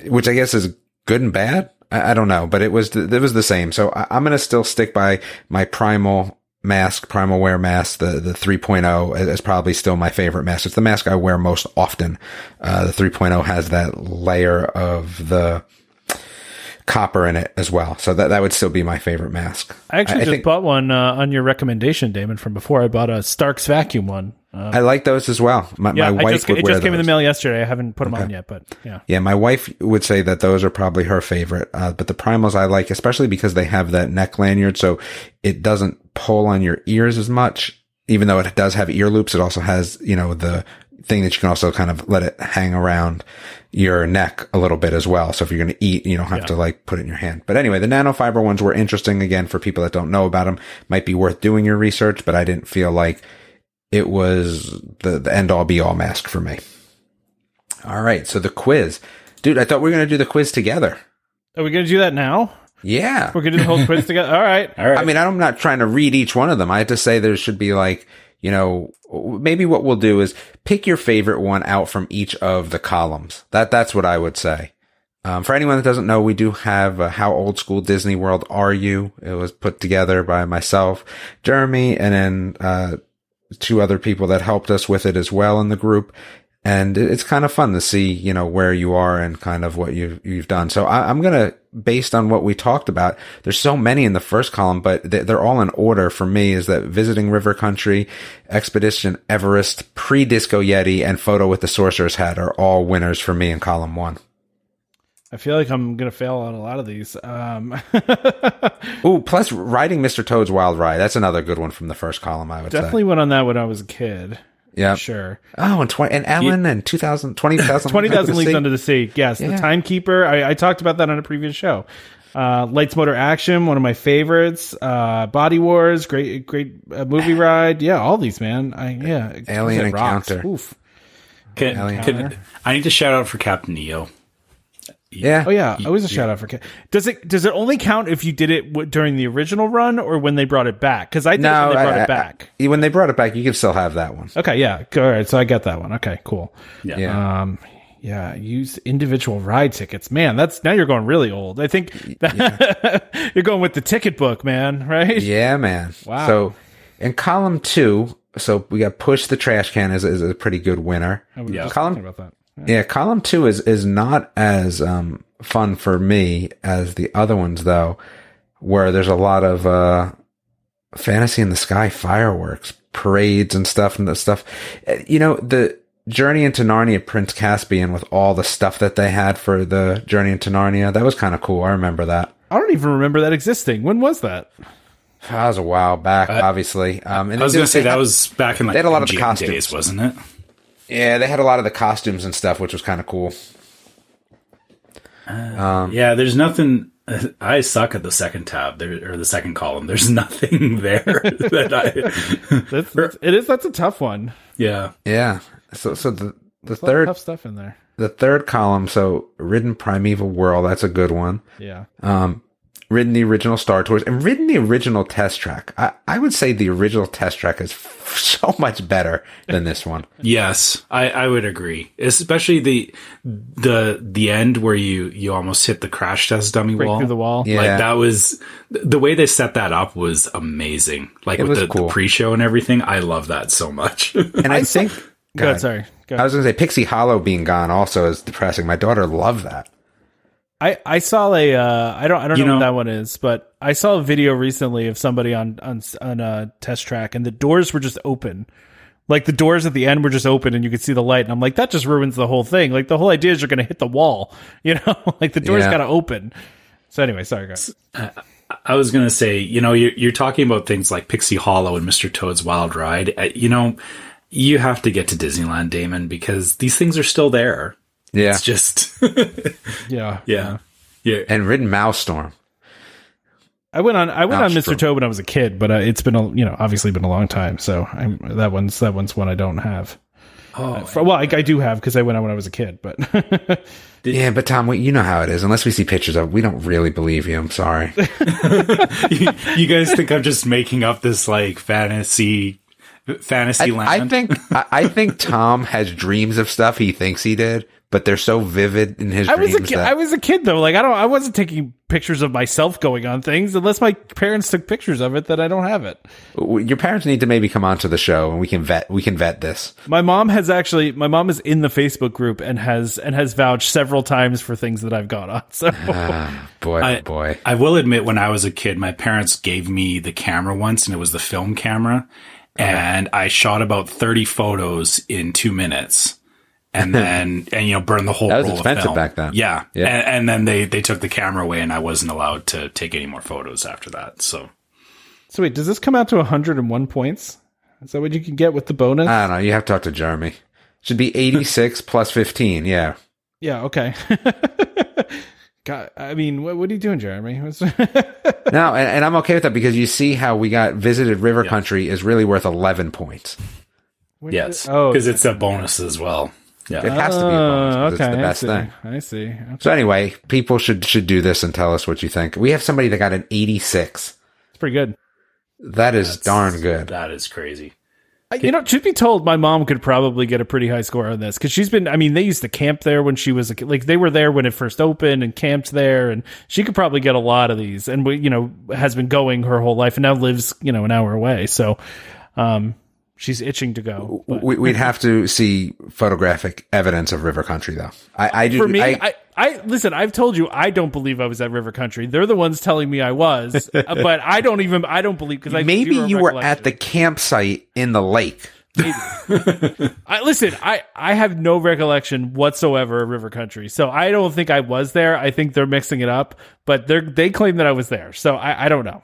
Speaker 3: which I guess is good and bad. I, I don't know, but it was, th- it was the same. So I, I'm going to still stick by my primal mask, primal wear mask, the, the 3.0 is probably still my favorite mask. It's the mask I wear most often. Uh, the 3.0 has that layer of the copper in it as well. So that, that would still be my favorite mask.
Speaker 2: I actually
Speaker 3: I
Speaker 2: just
Speaker 3: think-
Speaker 2: bought one uh, on your recommendation, Damon, from before. I bought a Starks vacuum one. Uh,
Speaker 3: I like those as well. My,
Speaker 2: yeah,
Speaker 3: my
Speaker 2: I
Speaker 3: wife
Speaker 2: just,
Speaker 3: would
Speaker 2: it just came in the mail yesterday. I haven't put them on yet, but yeah.
Speaker 3: Yeah, my wife would say that those are probably her favorite. Uh, but the primals I like, especially because they have that neck lanyard, so it doesn't pull on your ears as much. Even though it does have ear loops, it also has, you know, the thing that you can also kind of let it hang around your neck a little bit as well. So if you're going to eat, you don't have to like put it in your hand. But anyway, the nanofiber ones were interesting again for people that don't know about them. Might be worth doing your research, but I didn't feel like it was the, the end all be all mask for me. All right. So the quiz, dude, I thought we were going to do the quiz together.
Speaker 2: Are we going to do that now?
Speaker 3: Yeah.
Speaker 2: We're going to do the whole quiz together? All right.
Speaker 4: All right.
Speaker 3: I mean, I'm not trying to read each one of them. I had to say there should be like, you know, maybe what we'll do is pick your favorite one out from each of the columns. That, that's what I would say. Um, for anyone that doesn't know, we do have uh, How Old School Disney World Are You? It was put together by myself, Jeremy, and then, uh, two other people that helped us with it as well in the group. And it's kind of fun to see, you know, where you are and kind of what you've, you've done. So I, I'm going to, based on what we talked about, there's so many in the first column, but they- they're all in order for me is that visiting river country, expedition Everest, pre-disco Yeti and photo with the sorcerer's hat are all winners for me in column one.
Speaker 2: I feel like I'm going to fail on a lot of these. Um,
Speaker 3: Ooh, plus riding Mr. Toad's Wild Ride. That's another good one from the first column, I would
Speaker 2: definitely
Speaker 3: say.
Speaker 2: went on that when I was a kid.
Speaker 3: Yeah.
Speaker 2: Sure.
Speaker 3: Oh, and 20, and Ellen and 2000, 20,000
Speaker 2: 20,000 Leagues Under the Sea. Yes.
Speaker 3: Yeah.
Speaker 2: The Timekeeper. I, I talked about that on a previous show. Uh, Lights Motor Action, one of my favorites. Uh, Body Wars, great, great uh, movie ride. Yeah, all these, man. I, yeah.
Speaker 3: Alien
Speaker 2: it rocks.
Speaker 3: Encounter.
Speaker 2: Oof.
Speaker 4: Can-
Speaker 3: Alien
Speaker 4: can- I need to shout out for Captain EO.
Speaker 3: Yeah.
Speaker 2: Oh yeah, always a shout out for. Ca- Does it does it only count if you did it w- during the original run or when they brought it back? Because I think
Speaker 3: No,
Speaker 2: when they brought
Speaker 3: I-
Speaker 2: it back.
Speaker 3: I- when they brought it back, you can still have that one.
Speaker 2: okay, yeah, all right. So I get that one. Okay, cool.
Speaker 4: Yeah.
Speaker 3: Yeah.
Speaker 2: Um, yeah, use individual ride tickets, man. That's now you're going really old. I think you're going with the ticket book, man. Right?
Speaker 3: Yeah, man.
Speaker 2: Wow.
Speaker 3: So in column two, so we got push the trash can is, is a pretty good winner.
Speaker 2: I was
Speaker 4: Yeah.
Speaker 2: just
Speaker 3: Column-
Speaker 2: about that.
Speaker 3: Yeah, column two is is not as um, fun for me as the other ones, though, where there's a lot of uh, fantasy in the sky fireworks, parades, and stuff, and the stuff. Uh, You know, the Journey into Narnia, Prince Caspian, with all the stuff that they had for the Journey into Narnia, that was kind of cool. I remember that.
Speaker 2: I don't even remember that existing. When was that?
Speaker 3: That was a while back, obviously. Um, and
Speaker 4: I was going to say that was back in like
Speaker 3: they had a lot of the costumes.
Speaker 4: days, wasn't it?
Speaker 3: Yeah, they had a lot of the costumes and stuff, which was kind of cool.
Speaker 4: Uh, um, yeah, there's nothing. I suck at the second tab there or the second column. There's nothing there that I.
Speaker 2: That's, that's it is. That's a tough one.
Speaker 4: Yeah,
Speaker 3: Yeah. So, so the the
Speaker 2: A lot of
Speaker 3: third
Speaker 2: tough stuff in there.
Speaker 3: the third column. So, ridden primeval world. That's a good one.
Speaker 2: Yeah.
Speaker 3: Um, Ridden the original Star Tours and ridden the original test track. I, I would say the original test track is f- so much better than this one.
Speaker 4: yes, I, I would agree. Especially the the the end where you you almost hit the crash test dummy
Speaker 2: Break
Speaker 4: wall.
Speaker 2: through the wall.
Speaker 3: Yeah.
Speaker 4: Like that was the way they set that up was amazing. Like
Speaker 3: It
Speaker 4: with
Speaker 3: was
Speaker 4: the,
Speaker 3: cool.
Speaker 4: the pre-show and everything, I love that so much.
Speaker 3: And I, think.
Speaker 2: Go ahead. Sorry. Go
Speaker 3: I was going to say Pixie Hollow being gone also is depressing. My daughter loved that.
Speaker 2: I, I saw a uh, I don't I don't
Speaker 4: You
Speaker 2: know, what that one is, but I saw a video recently of somebody on on on a test track, and the doors were just open. Like the doors at the end were just open, and you could see the light. And I'm like, that just ruins the whole thing. Like the whole idea is you're going to hit the wall, you know. like the doors
Speaker 3: Yeah.
Speaker 2: got to open. So anyway, sorry guys.
Speaker 4: I was going to say, you know, you're, you're talking about things like Pixie Hollow and Mr. Toad's Wild Ride. Uh, You know, you have to get to Disneyland, Damon, because these things are still there.
Speaker 3: Yeah.
Speaker 4: It's just,
Speaker 2: Yeah,
Speaker 4: yeah. Yeah.
Speaker 3: And ridden Maelstrom.
Speaker 2: I went on I went on Mr.
Speaker 3: true.
Speaker 2: Toad when I was a kid, but uh, it's been a you know obviously been a long time. So I'm, that one's that one's one I don't have.
Speaker 4: Oh,
Speaker 2: For- well, I, I do have because I went on when I was a kid, but
Speaker 3: Yeah, but Tom, we, you know how it is. Unless we see pictures of, it, we don't really believe you. I'm sorry.
Speaker 4: you, you guys think I'm just making up this like fantasy, fantasy
Speaker 3: I,
Speaker 4: land?
Speaker 3: I think I, I think Tom has dreams of stuff he thinks he did, but they're so vivid in his
Speaker 2: I was a kid.
Speaker 3: that
Speaker 2: I was a kid though. Like I don't. I wasn't taking pictures of myself going on things unless my parents took pictures of it. That I don't have it.
Speaker 3: your parents need to maybe come onto the show and we can vet we can vet this.
Speaker 2: My mom has actually. My mom is in the Facebook group and has and has vouched several times for things that I've gone on. So
Speaker 3: Ah, boy,
Speaker 4: I,
Speaker 3: oh boy.
Speaker 4: I will admit, when I was a kid, my parents gave me the camera once, and it was the film camera, and I shot about thirty photos in two minutes, and then and you know burn the whole.
Speaker 3: That was
Speaker 4: roll of
Speaker 3: expensive
Speaker 4: film.
Speaker 3: back then.
Speaker 4: Yeah,
Speaker 3: Yeah.
Speaker 4: And, and then they they took the camera away, and I wasn't allowed to take any more photos after that. So
Speaker 2: so wait, does this come out to 101 points? Is that what you can get with the bonus?
Speaker 3: I don't know. You have to talk to Jeremy. Should be 86 plus 15. Yeah.
Speaker 2: yeah. Okay. God, I mean, what, what are you doing, Jeremy? What's-
Speaker 3: No, and, and I'm okay with that because you see how we got visited river country is really worth 11 points.
Speaker 2: where did
Speaker 4: yes,
Speaker 2: it- oh,
Speaker 4: because it's a bonus as well.
Speaker 3: It has to be a bonus 'cause
Speaker 2: Oh, okay,
Speaker 3: it's the best
Speaker 2: see.
Speaker 3: thing.
Speaker 2: I see. Okay.
Speaker 3: So anyway, people should should do this and tell us what you think. We have somebody that got an 86.
Speaker 2: It's pretty good.
Speaker 3: That is darn good.
Speaker 4: that is crazy.
Speaker 2: I- You know, truth be told, my mom could probably get a pretty high score on this because she's been. I mean, they used to camp there when she was a, like they were there when it first opened and camped there, and she could probably get a lot of these. And we, you know, has been going her whole life and now lives you know an hour away. So, um, she's itching to go. But
Speaker 3: We, we'd have to see photographic evidence of river country, though. I, I do.
Speaker 2: for me,
Speaker 3: I,
Speaker 2: I, I, listen. I've told you I don't believe I was at River Country. They're the ones telling me I was, uh, but I don't even. I don't believe because I
Speaker 3: maybe you were at the campsite in the lake.
Speaker 2: I listen, I I have no recollection whatsoever of River Country, so I don't think I was there. I think they're mixing it up, but they they claim that I was there, so I I don't know.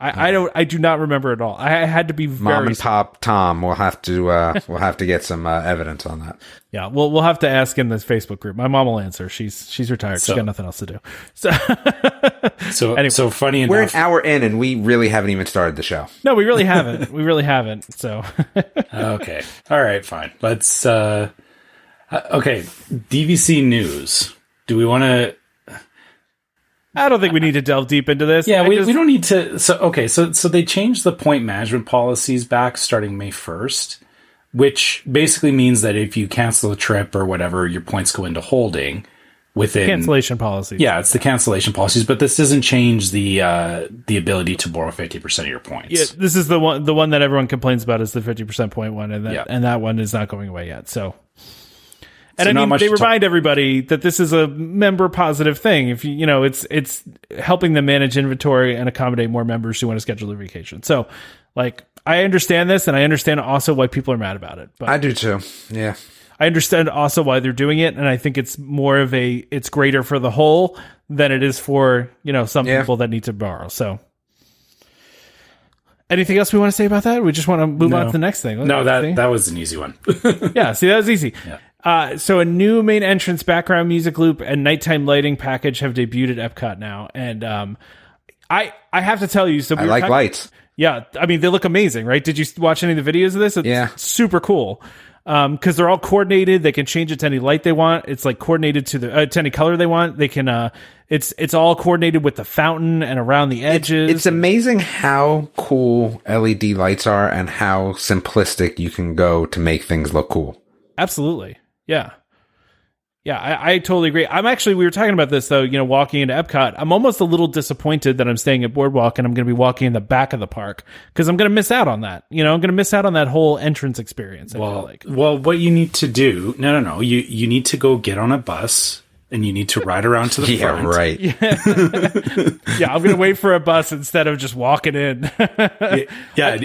Speaker 2: I, I don't I do not remember at all. I had to be very Mom
Speaker 3: and Pop Tom will have to uh, we'll have to get some uh, evidence on that.
Speaker 2: yeah. We'll we'll have to ask in this Facebook group. My mom will answer. She's she's retired.
Speaker 4: So-
Speaker 2: she's got nothing else to do. So
Speaker 4: So
Speaker 2: Anyway.
Speaker 4: so funny
Speaker 3: We're an
Speaker 4: enough.
Speaker 3: hour in and we really haven't even started the show.
Speaker 2: no, we really haven't. We really haven't. So
Speaker 4: okay. All right, fine. Let's uh uh, okay, DVC news. Do we want to
Speaker 2: I don't think we need to delve deep into this.
Speaker 4: Yeah,
Speaker 2: I
Speaker 4: we,
Speaker 2: just-
Speaker 4: we don't need to so okay, so so they changed the point management policies back starting May 1st, which basically means that if you cancel a trip or whatever, your points go into holding within
Speaker 2: cancellation policies.
Speaker 4: Yeah, it's the cancellation policies, but this doesn't change the uh the ability to borrow 50% of your points.
Speaker 2: Yeah, this is the one the one that everyone complains about is the fifty percent point one, and that
Speaker 4: Yeah.
Speaker 2: and that one is not going away yet. So, and
Speaker 4: So
Speaker 2: I mean, they
Speaker 4: to talk-
Speaker 2: remind everybody that this is a member positive thing. If you you know, it's it's helping them manage inventory and accommodate more members who want to schedule their vacation. So, like, I understand this, and I understand also why people are mad about it. But
Speaker 3: I do too. Yeah.
Speaker 2: I understand also why they're doing it, and I think it's more of a it's greater for the whole than it is for you know some
Speaker 3: Yeah.
Speaker 2: people that need to borrow. So, anything else we want to say about that? We just want to move on to the next thing.
Speaker 4: No,
Speaker 2: See?
Speaker 4: that that was an easy one.
Speaker 2: yeah, see that was easy. Uh, so a new main entrance, background music loop, and nighttime lighting package have debuted at Epcot now, and um, I I have to tell you, so we
Speaker 3: I like
Speaker 2: talk-
Speaker 3: lights.
Speaker 2: yeah, I mean they look amazing, right? Did you watch any of the videos of this? It's
Speaker 3: Yeah.
Speaker 2: super cool. Um, because they're all coordinated. They can change it to any light they want. It's like coordinated to the uh, to any color they want. They can. Uh, it's it's all coordinated with the fountain and around the edges.
Speaker 3: It's amazing how cool LED lights are and how simplistic you can go to make things look cool.
Speaker 2: Absolutely. Yeah. Yeah, I, I totally agree. I'm actually, we were talking about this though, you know, walking into Epcot. I'm almost a little disappointed that I'm staying at Boardwalk and I'm going to be walking in the back of the park because I'm going to miss out on that. You know, I'm going to miss out on that whole entrance experience. I feel
Speaker 4: Well,
Speaker 2: like.
Speaker 4: well, what you need to do? No, no, no. You you need to go get on a bus and you need to ride around to the
Speaker 3: Yeah,
Speaker 4: front.
Speaker 3: right.
Speaker 2: Yeah, I'm gonna wait for a bus instead of just walking in.
Speaker 4: Yeah.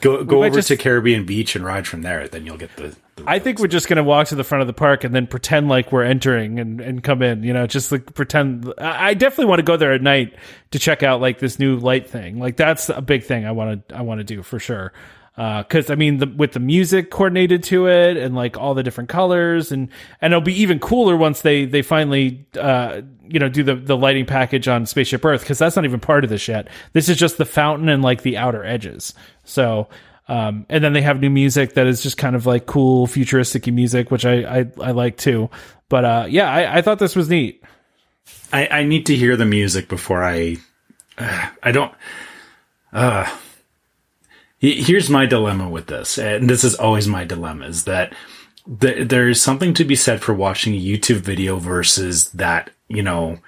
Speaker 4: Go go over
Speaker 2: just-
Speaker 4: to Caribbean Beach and ride from there. Then you'll get the. the
Speaker 2: I think we're just gonna walk to the front of the park and then pretend like we're entering and, and come in. You know, just like pretend. I I definitely want to go there at night to check out like this new light thing. Like that's a big thing I want to I want to do for sure. Because I mean, the, with the music coordinated to it and like all the different colors, and and it'll be even cooler once they they finally uh, you know do the the lighting package on Spaceship Earth because that's not even part of this yet. This is just the fountain and like the outer edges. So um, and then they have new music that is just kind of like cool futuristic music, which I, I, I like too. But uh, yeah, I, I thought this was neat.
Speaker 4: I, I need to hear the music before I. Uh, I don't. Uh, here's my dilemma with this, and this is always my dilemma: is that th- there's something to be said for watching a YouTube video versus that, you know,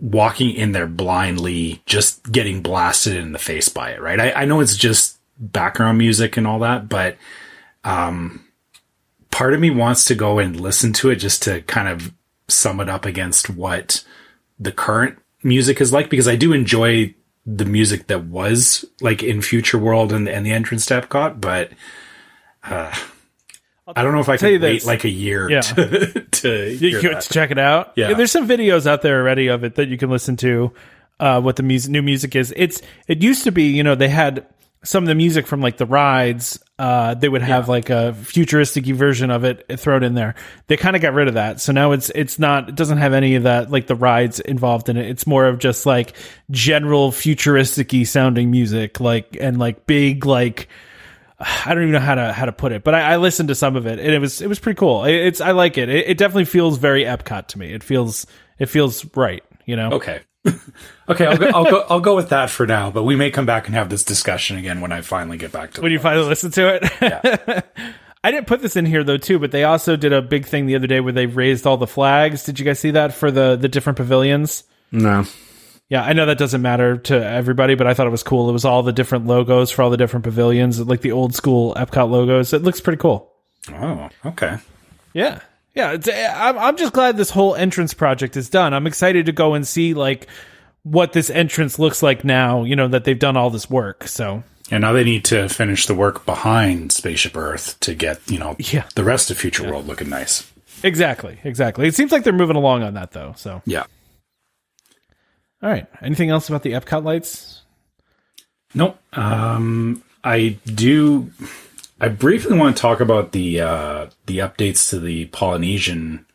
Speaker 4: walking in there blindly, just getting blasted in the face by it. Right? I, I know it's just background music and all that, but um, part of me wants to go and listen to it just to kind of sum it up against what the current music is like because I do enjoy the music that was like in Future World and, and the entrance to Epcot, but uh, I don't know if I can wait
Speaker 2: this.
Speaker 4: like a year
Speaker 2: Yeah.
Speaker 4: to, to
Speaker 2: You to check it out.
Speaker 4: Yeah.
Speaker 2: there's some videos out there already of it that you can listen to. Uh, what the music, new music is. It's it used to be, you know, they had some of the music from like the rides. Uh, they would have like a futuristic version of it thrown in there. They kind of got rid of that, so now it's it's not. It doesn't have any of that like the rides involved in it. It's more of just like general futuristic sounding music, like and like big like. I don't even know how to how to put it, but I, I listened to some of it and it was it was pretty cool. It, it's I like it. it. It definitely feels very Epcot to me. It feels it feels right. You know.
Speaker 4: Okay. okay, I'll go, I'll go. I'll go with that for now. But we may come back and have this discussion again when I finally get back to. It.
Speaker 2: When you finally listen to it. I didn't put this in here though too, but they also did a big thing the other day where they raised all the flags. Did you guys see that for the the different pavilions?
Speaker 3: No.
Speaker 2: Yeah, I know that doesn't matter to everybody, but I thought it was cool. It was all the different logos for all the different pavilions, like the old school Epcot logos. It looks pretty cool.
Speaker 4: oh, okay.
Speaker 2: Yeah. Yeah. It's, I'm, I'm just glad this whole entrance project is done. I'm excited to go and see like what this entrance looks like now, you know, that they've done all this work. So
Speaker 4: And now they need to finish the work behind Spaceship Earth to get you know
Speaker 2: Yeah.
Speaker 4: the rest of Future World looking nice.
Speaker 2: exactly. Exactly. It seems like they're moving along on that though. So,
Speaker 4: Yeah.
Speaker 2: all right. Anything else about the Epcot lights?
Speaker 4: Nope. Um, I do. I briefly want to talk about the uh, the updates to the Polynesian.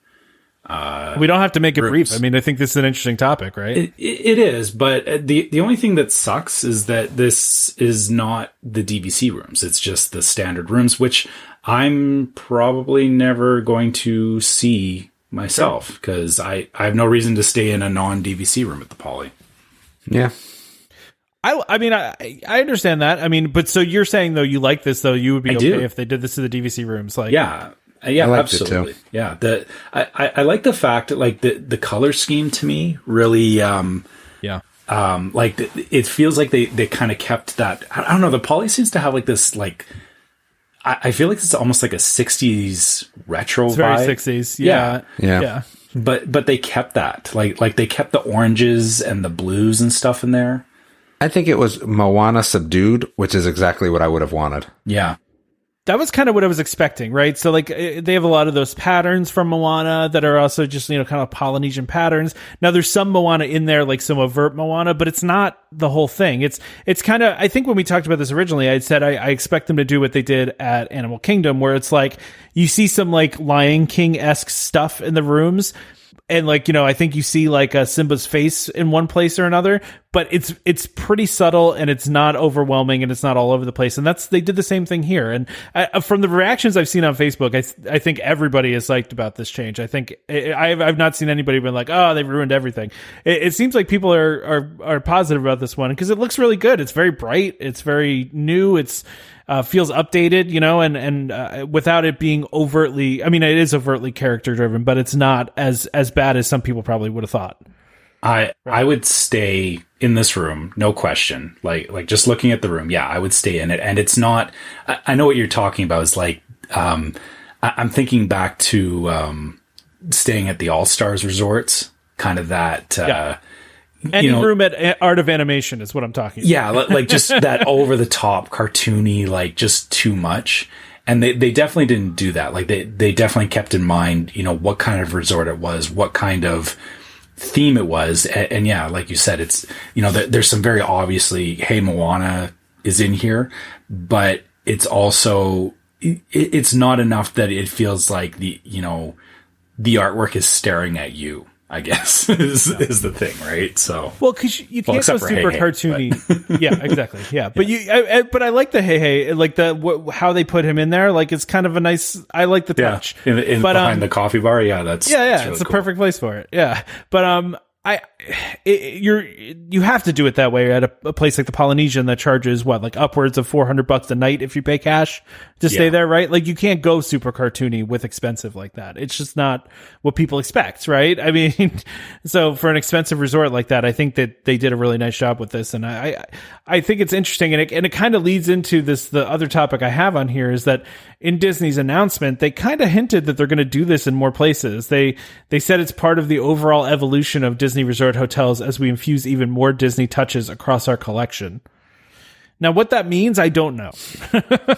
Speaker 2: we don't have to make it brief. I mean, I think this is an interesting topic, right?
Speaker 4: It, it is, but uh, the the only thing that sucks is that this is not the DVC rooms. It's just the standard rooms, which I'm probably never going to see myself because I, I have no reason to stay in a non DVC room at the Poly.
Speaker 3: Yeah.
Speaker 2: I, I mean, I, I understand that. I mean, but so you're saying though, you like this though, you would be
Speaker 4: I
Speaker 2: okay
Speaker 4: do.
Speaker 2: if they did this to the DVC rooms, like
Speaker 4: Yeah. Uh, Yeah,
Speaker 3: liked it, too.
Speaker 4: absolutely. Yeah, the I, I, I like the fact that like the the color scheme to me really um
Speaker 2: yeah.
Speaker 4: um like the, it feels like they they kind of kept that I I don't know the poly seems to have like this like I, I feel like it's almost like a 60s retro
Speaker 2: It's very
Speaker 4: vibe.
Speaker 2: 60s. Yeah.
Speaker 3: Yeah.
Speaker 2: Yeah.
Speaker 4: but but they kept that like like they kept the oranges and the blues and stuff in there
Speaker 3: I think it was Moana subdued, which is exactly what I would have wanted.
Speaker 4: yeah
Speaker 2: That was kind of what I was expecting, right? So like eh, they have a lot of those patterns from Moana that are also just, you know, kind of Polynesian patterns. Now there's some Moana in there, like some overt Moana, but it's not the whole thing. It's, it's kind of, I think when we talked about this originally, I said I, I expect them to do what they did at Animal Kingdom, where it's like you see some like Lion King esque stuff in the rooms. And like, you know, I think you see like a Simba's face in one place or another, but it's, it's pretty subtle and it's not overwhelming and it's not all over the place. And that's, they did the same thing here. And uh, from the reactions I've seen on Facebook, I, I think everybody is psyched about this change. I think I've, I've not seen anybody been like, oh, they've ruined everything. It, it seems like people are, are, are positive about this one because it looks really good. It's very bright. It's very new. It's, uh, feels updated, you know, and and uh, without it being overtly, I mean, it is overtly character driven, but it's not as as bad as some people probably would have thought.
Speaker 4: I I would stay in this room, no question. Like like just looking at the room, yeah, I would stay in it. And it's not. I, I know what you're talking about. Is like um, I, I'm thinking back to um, staying at the All Stars resorts, kind of that. Uh,
Speaker 2: Yeah. Any
Speaker 4: know-
Speaker 2: room at Art of Animation is what I'm talking.
Speaker 4: Yeah, li- like just that over the top cartoony, like just too much. And they, they definitely didn't do that. Like they, they definitely kept in mind, you know, what kind of resort it was, what kind of theme it was. And, and yeah, like you said, it's, you know, there, there's some very obviously, hey, Moana is in here, but it's also, it, it's not enough that it feels like the, you know, the artwork is staring at you, I guess is, is the thing, right? So,
Speaker 2: Well, because you
Speaker 4: Well,
Speaker 2: can't go super
Speaker 4: Hey
Speaker 2: cartoony. yeah, exactly. Yeah, but you, I, I, but I like the hey hey, like the wh- how they put him in there. Like it's kind of a nice. I like the
Speaker 4: yeah,
Speaker 2: touch.
Speaker 4: in, in,
Speaker 2: but
Speaker 4: behind
Speaker 2: um,
Speaker 4: the coffee bar. Yeah, that's,
Speaker 2: yeah, yeah,
Speaker 4: that's really
Speaker 2: it's the
Speaker 4: cool.
Speaker 2: perfect place for it. Yeah, but um, I, it, you're you have to do it that way at a, a place like the Polynesian that charges what like upwards of four hundred bucks a night if you pay cash to stay
Speaker 4: Yeah.
Speaker 2: there, right? Like you can't go super cartoony with expensive like that. It's just not what people expect, right? I mean, so for an expensive resort like that, I think that they did a really nice job with this, and I I, I think it's interesting, and it and it kind of leads into this the other topic I have on here is that in Disney's announcement, they kind of hinted that they're going to do this in more places. They they said it's part of the overall evolution of Disney Resort hotels as we infuse even more Disney touches across our collection. Now, what that means, I don't know.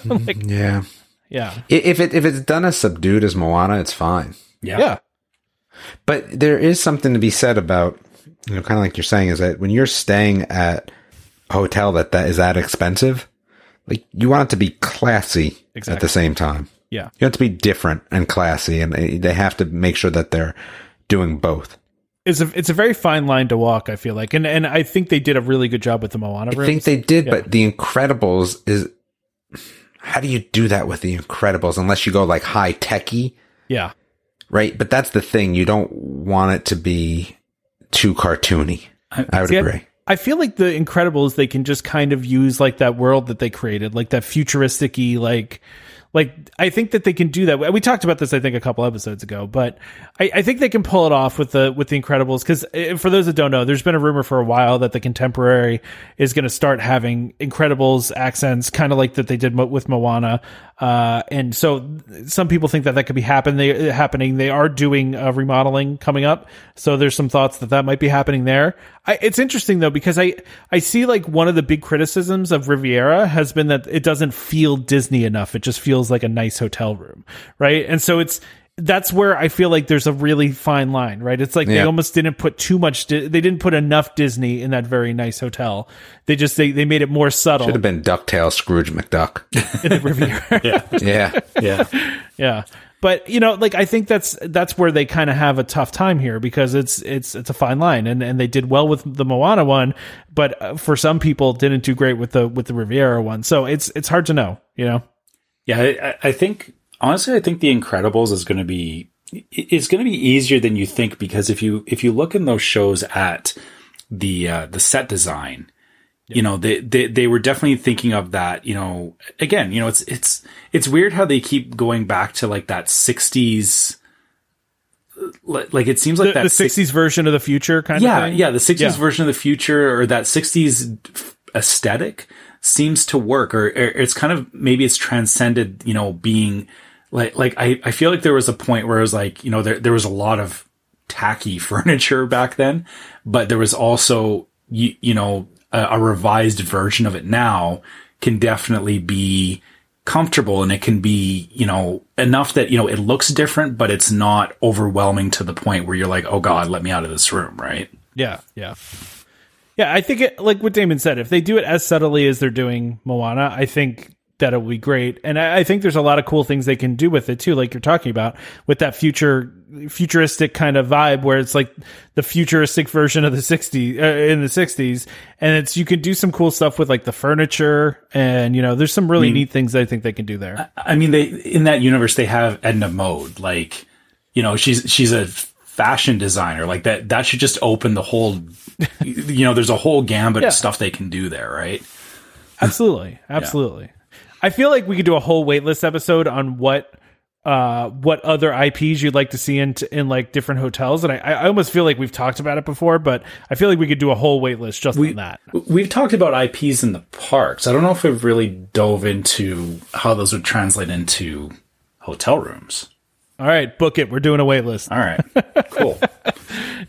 Speaker 3: Mm-hmm.
Speaker 2: Yeah.
Speaker 3: Yeah, If it if it's done as subdued as Moana, it's fine.
Speaker 4: Yeah.
Speaker 2: yeah,
Speaker 3: But there is something to be said about, you know, kind of like you're saying, is that when you're staying at a hotel that that is that expensive, like you want it to be classy at the same time.
Speaker 2: yeah.
Speaker 3: You want it to be different and classy, and they they have to make sure that they're doing both.
Speaker 2: It's a it's a very fine line to walk. I feel like, and and I think they did a really good job with the Moana
Speaker 3: I
Speaker 2: rooms.
Speaker 3: think they did, but The Incredibles is. How do you do that with The Incredibles unless you go like high techy,
Speaker 2: yeah,
Speaker 3: right? But that's the thing. You don't want it to be too cartoony. I, would
Speaker 2: See, I-
Speaker 3: agree.
Speaker 2: I feel like the Incredibles they can just kind of use like that world that they created, like that futuristic-y, like like I think that they can do that. We talked about this I think a couple episodes ago, but I, I think they can pull it off with the with the Incredibles because for those that don't know, there's been a rumor for a while that the Contemporary is going to start having Incredibles accents, kind of like that they did with Moana. Uh, and so some people think that that could be happen they, happening. They are doing remodeling coming up, so there's some thoughts that that might be happening there. I, it's interesting though because I I see like one of the big criticisms of Riviera has been that it doesn't feel Disney enough. It just feels like a nice hotel room, right? And so it's that's where I feel like there's a really fine line, right? It's like they almost didn't put too much. Di- they didn't put enough Disney in that very nice hotel. They just they, they made it more subtle
Speaker 3: Should have been Ducktail Scrooge McDuck.
Speaker 2: in the Riviera.
Speaker 3: yeah,
Speaker 4: yeah.
Speaker 2: Yeah. yeah but you know like i think that's that's where they kind of have a tough time here because it's it's it's a fine line and and they did well with the moana one but uh, for some people didn't do great with the with the riviera one. So it's it's hard to know you know?
Speaker 4: Yeah, I, I- think honestly, I think The Incredibles is going to be it's going to be easier than you think because if you if you look in those shows at the uh, the set design, you know they, they they were definitely thinking of that. You know, again, you know it's it's it's weird how they keep going back to like that '60s. Uh, like like it seems like
Speaker 2: the,
Speaker 4: that
Speaker 2: the
Speaker 4: six-
Speaker 2: 60s version of the future kind
Speaker 4: yeah,
Speaker 2: of thing
Speaker 4: yeah, the 60s
Speaker 2: Yeah.
Speaker 4: version of the future or that 60s aesthetic seems to work or, or it's kind of maybe it's transcended, you know, being like like I, I feel like there was a point where it was like, you know, there there was a lot of tacky furniture back then, but there was also you, you know, a, a revised version of it now can definitely be comfortable and it can be, you know, enough that, you know, it looks different, but it's not overwhelming to the point where you're like, oh God, let me out of this room, right?
Speaker 2: Yeah, yeah. Yeah, I think it like what Damon said, if they do it as subtly as they're doing Moana, I think that it will be great. And I, I think there's a lot of cool things they can do with it too, like you're talking about, with that future futuristic kind of vibe where it's like the futuristic version of the 60s uh, in the 60s and it's you can do some cool stuff with like the furniture and you know there's some really neat things I think they can do there.
Speaker 4: I mean, they, in that universe, they have Edna Mode. Like, you know, she's, she's a fashion designer. Like that, that should just open the whole, you know, there's a whole gambit
Speaker 2: Yeah.
Speaker 4: of stuff they can do there, right?
Speaker 2: Absolutely. Absolutely. I feel like we could do a whole waitlist episode on what uh what other IPs you'd like to see in in like different hotels and I I almost feel like we've talked about it before but I feel like we could do a whole waitlist just on that.
Speaker 4: We've talked about IPs in the parks. I don't know if we've really dove into how those would translate into hotel rooms.
Speaker 2: All right, book it. We're doing a waitlist.
Speaker 4: All right, cool.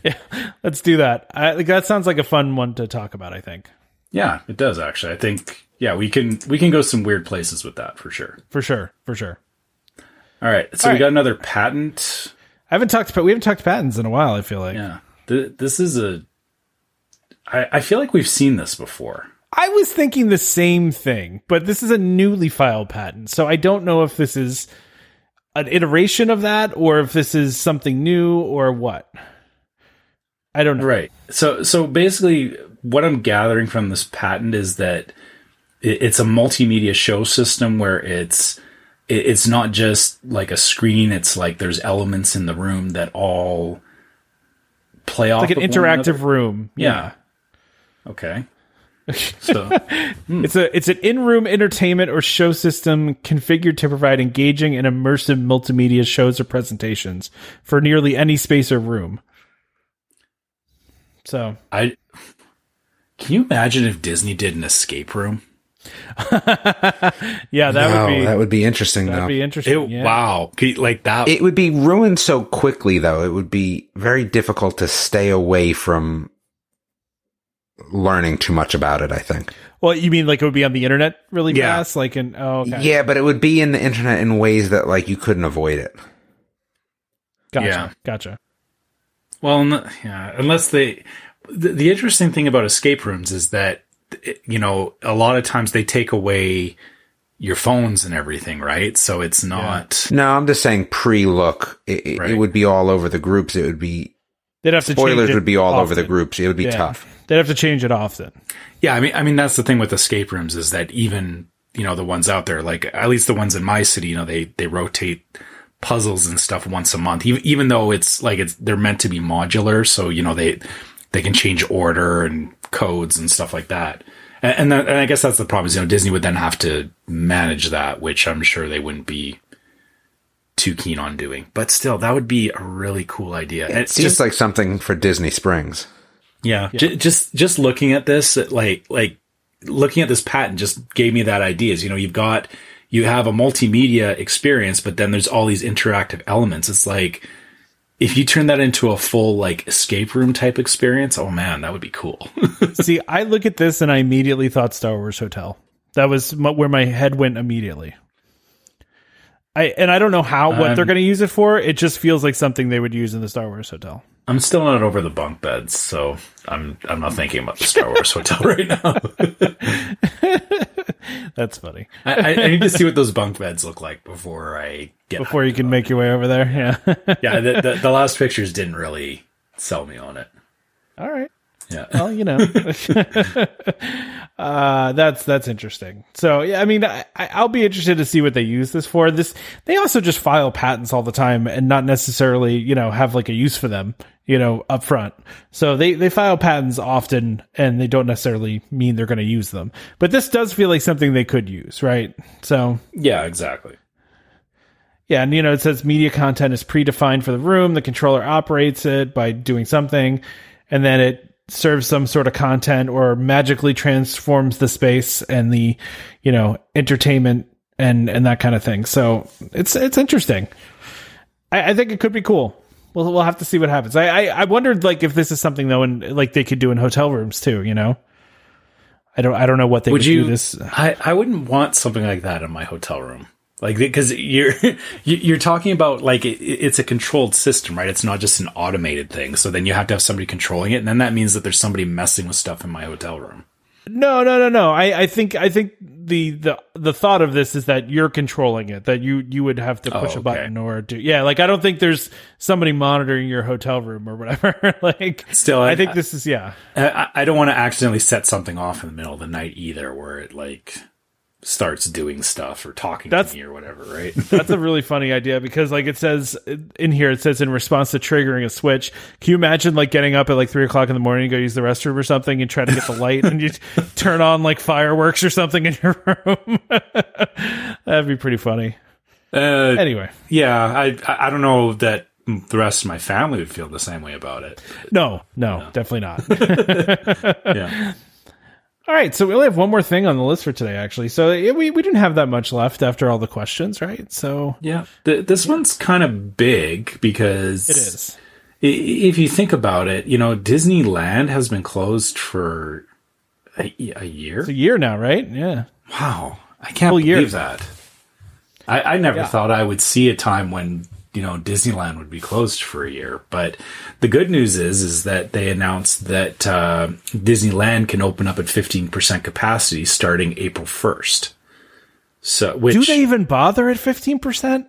Speaker 4: Yeah.
Speaker 2: Let's do that. I, like, that sounds like a fun one to talk about. I think
Speaker 4: Yeah, it does actually. I think yeah, we can we can go some weird places with that for sure.
Speaker 2: for sure, for sure.
Speaker 4: All right, so
Speaker 2: All
Speaker 4: we
Speaker 2: right.
Speaker 4: got another patent.
Speaker 2: I haven't talked, but we haven't talked patents in a while. I feel like
Speaker 4: Yeah, Th- this is a. I, I feel like we've seen this before.
Speaker 2: I was thinking the same thing, but this is a newly filed patent, so I don't know if this is an iteration of that or if this is something new or what. I don't know.
Speaker 4: Right. So so basically, what I'm gathering from this patent is that it's a multimedia show system where it's it, it's not just like a screen. It's like there's elements in the room that all play off
Speaker 2: Like an interactive room.
Speaker 4: Yeah. Okay. So hmm.
Speaker 2: It's a it's an in-room entertainment or show system configured to provide engaging and immersive multimedia shows or presentations for nearly any space or room. So
Speaker 4: I can you imagine if Disney did an escape room?
Speaker 2: yeah, that
Speaker 3: no,
Speaker 2: would be
Speaker 3: that would be interesting
Speaker 2: that'd
Speaker 3: though.
Speaker 2: be interesting.
Speaker 4: It,
Speaker 2: yeah.
Speaker 4: Wow, Could you- like that.
Speaker 3: it would be ruined so quickly though. It would be very difficult to stay away from learning too much about it, I think.
Speaker 2: Well, you mean like it would be on the internet really
Speaker 4: Yeah.
Speaker 2: fast, like in oh okay.
Speaker 3: Yeah, but it would be in the internet in ways that like you couldn't avoid it.
Speaker 2: Gotcha.
Speaker 4: Yeah.
Speaker 2: Gotcha.
Speaker 4: Well, yeah, unless they. The, the interesting thing about escape rooms is that, it- you know, a lot of times they take away your phones and everything, right? So it's not.
Speaker 3: No, I'm just saying pre-look. It, it,
Speaker 4: Right.
Speaker 3: it would be all over the groups. It would be
Speaker 2: They'd have to
Speaker 3: spoilers
Speaker 2: change it
Speaker 3: would be all over the groups. It would be
Speaker 2: Yeah.
Speaker 3: tough.
Speaker 2: They'd have to change it often.
Speaker 4: Yeah, I mean, I mean that's the thing with escape rooms is that even you know the ones out there, like at least the ones in my city, you know, they they rotate puzzles and stuff once a month, even, even though it's like it's they're meant to be modular, so you know they they can change order and codes and stuff like that. And and, that, and I guess that's the problem is you know Disney would then have to manage that, which I'm sure they wouldn't be too keen on doing. But still, that would be a really cool idea. And
Speaker 3: It
Speaker 4: it's
Speaker 3: seems
Speaker 4: just
Speaker 3: like something for Disney Springs.
Speaker 4: yeah, J- just just looking at this, like like looking at this patent, just gave me that ideas. You know, you've got you have a multimedia experience, but then there's all these interactive elements. It's like if you turn that into a full like escape room type experience, oh man, that would be cool.
Speaker 2: See, I look at this and I immediately thought Star Wars Hotel. That was m- where my head went immediately. I and I don't know how what
Speaker 4: Um,
Speaker 2: they're going to use it for. It just feels like something they would use in the Star Wars Hotel.
Speaker 4: I'm still not over the bunk beds, so I'm I'm not thinking about the Star Wars hotel right now.
Speaker 2: That's funny.
Speaker 4: I, I, need to see what those bunk beds look like before I get
Speaker 2: Before you can make your way over there, yeah.
Speaker 4: Yeah, the, the, the last pictures didn't really sell me on it.
Speaker 2: All right.
Speaker 4: Yeah.
Speaker 2: Well, you know, uh, that's that's interesting. So yeah, I mean, I- I'll be interested to see what they use this for. This they also just file patents all the time and not necessarily you know have like a use for them you know up front. So they they file patents often and they don't necessarily mean they're going to use them. But this does feel like something they could use, right? So
Speaker 4: Yeah, exactly.
Speaker 2: yeah, and you know, it says media content is predefined for the room. The controller operates it by doing something, and then it serves some sort of content or magically transforms the space and the, you know, entertainment and and that kind of thing. So it's it's interesting. I, I think it could be cool. We'll we'll have to see what happens. I, I I wondered like if this is something though, and like they could do in hotel rooms too. You know, I don't I don't know what they would,
Speaker 4: Would you?
Speaker 2: do this.
Speaker 4: I I wouldn't want something like that in my hotel room. Like because you're you- you're talking about like it, it's a controlled system, right? It's not just an automated thing. So then you have to have somebody controlling it, and then that means that there's somebody messing with stuff in my hotel room.
Speaker 2: No, no, no, no. I, I think I think the, the the thought of this is that you're controlling it. That you you would have to push oh,
Speaker 4: okay.
Speaker 2: a button or do yeah. Like I don't think there's somebody monitoring your hotel room or whatever. like
Speaker 4: Still,
Speaker 2: I,
Speaker 4: I-
Speaker 2: think this is yeah.
Speaker 4: I, I don't want to accidentally set something off in the middle of the night either, where it like starts doing stuff or talking
Speaker 2: That's-
Speaker 4: to me or whatever, right?
Speaker 2: That's a really funny idea because like it says in here, it says in response to triggering a switch. Can you imagine like getting up at like three o'clock in the morning, go use the restroom or something, and try to get the light, and you turn on like fireworks or something in your room? That'd be pretty funny.
Speaker 4: uh,
Speaker 2: Anyway,
Speaker 4: yeah, I I I don't know that the rest of my family would feel the same way about it.
Speaker 2: no, no, definitely not.
Speaker 4: Yeah.
Speaker 2: All right, so we only have one more thing on the list for today, actually. So yeah, we we didn't have that much left after all the questions, right? So
Speaker 4: Yeah. Th- this one's kind of big because
Speaker 2: it is.
Speaker 4: If you think about it, you know, Disneyland has been closed for a, a year.
Speaker 2: It's a year now, right? Yeah.
Speaker 4: Wow, I can't
Speaker 2: Full
Speaker 4: believe
Speaker 2: year.
Speaker 4: that. I, I never
Speaker 2: Yeah.
Speaker 4: thought I would see a time when you know Disneyland would be closed for a year. But the good news is, is that they announced that uh, Disneyland can open up at fifteen percent capacity starting April first. So, which
Speaker 2: Do they even bother at fifteen percent?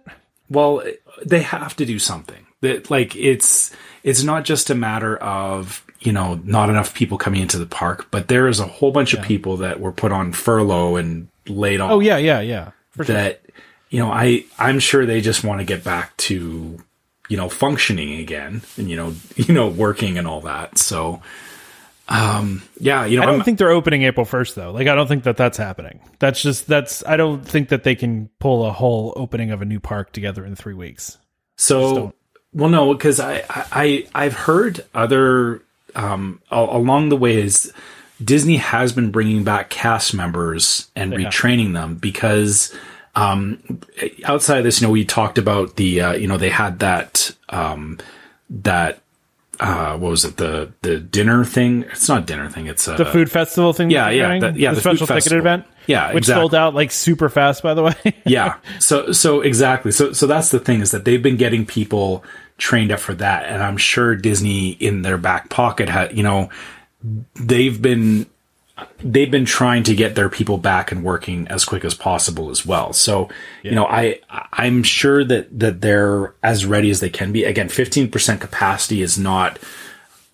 Speaker 4: well, they have to do something. That like it's it's not just a matter of you know not enough people coming into the park, but there is a whole bunch of people that were put on furlough and laid off
Speaker 2: Oh yeah, yeah, yeah. For sure.
Speaker 4: You know i i'm sure they just want to get back to you know functioning again and you know you know working and all that so um yeah you know
Speaker 2: I don't
Speaker 4: I'm-
Speaker 2: think they're opening April first though. Like I don't think that that's happening. That's just that's I don't think that they can pull a whole opening of a new park together in three weeks.
Speaker 4: so well no because I, I I- i've heard other um along the ways disney has been bringing back cast members and
Speaker 2: They have.
Speaker 4: retraining them because um outside of this you know we talked about the uh, you know they had that um that uh what was it the the dinner thing it's not dinner thing it's a
Speaker 2: The food festival thing.
Speaker 4: yeah, yeah, that- yeah,
Speaker 2: the,
Speaker 4: the
Speaker 2: special ticket event.
Speaker 4: Yeah,
Speaker 2: which
Speaker 4: exactly.
Speaker 2: sold out like super fast. By the way.
Speaker 4: yeah so so exactly so so that's the thing is that they've been getting people trained up for that and i'm sure disney in their back pocket had you know they've been they've been trying to get their people back and working as quick as possible as well. So you know i i'm sure that that they're as ready as they can be. Again 15% capacity is not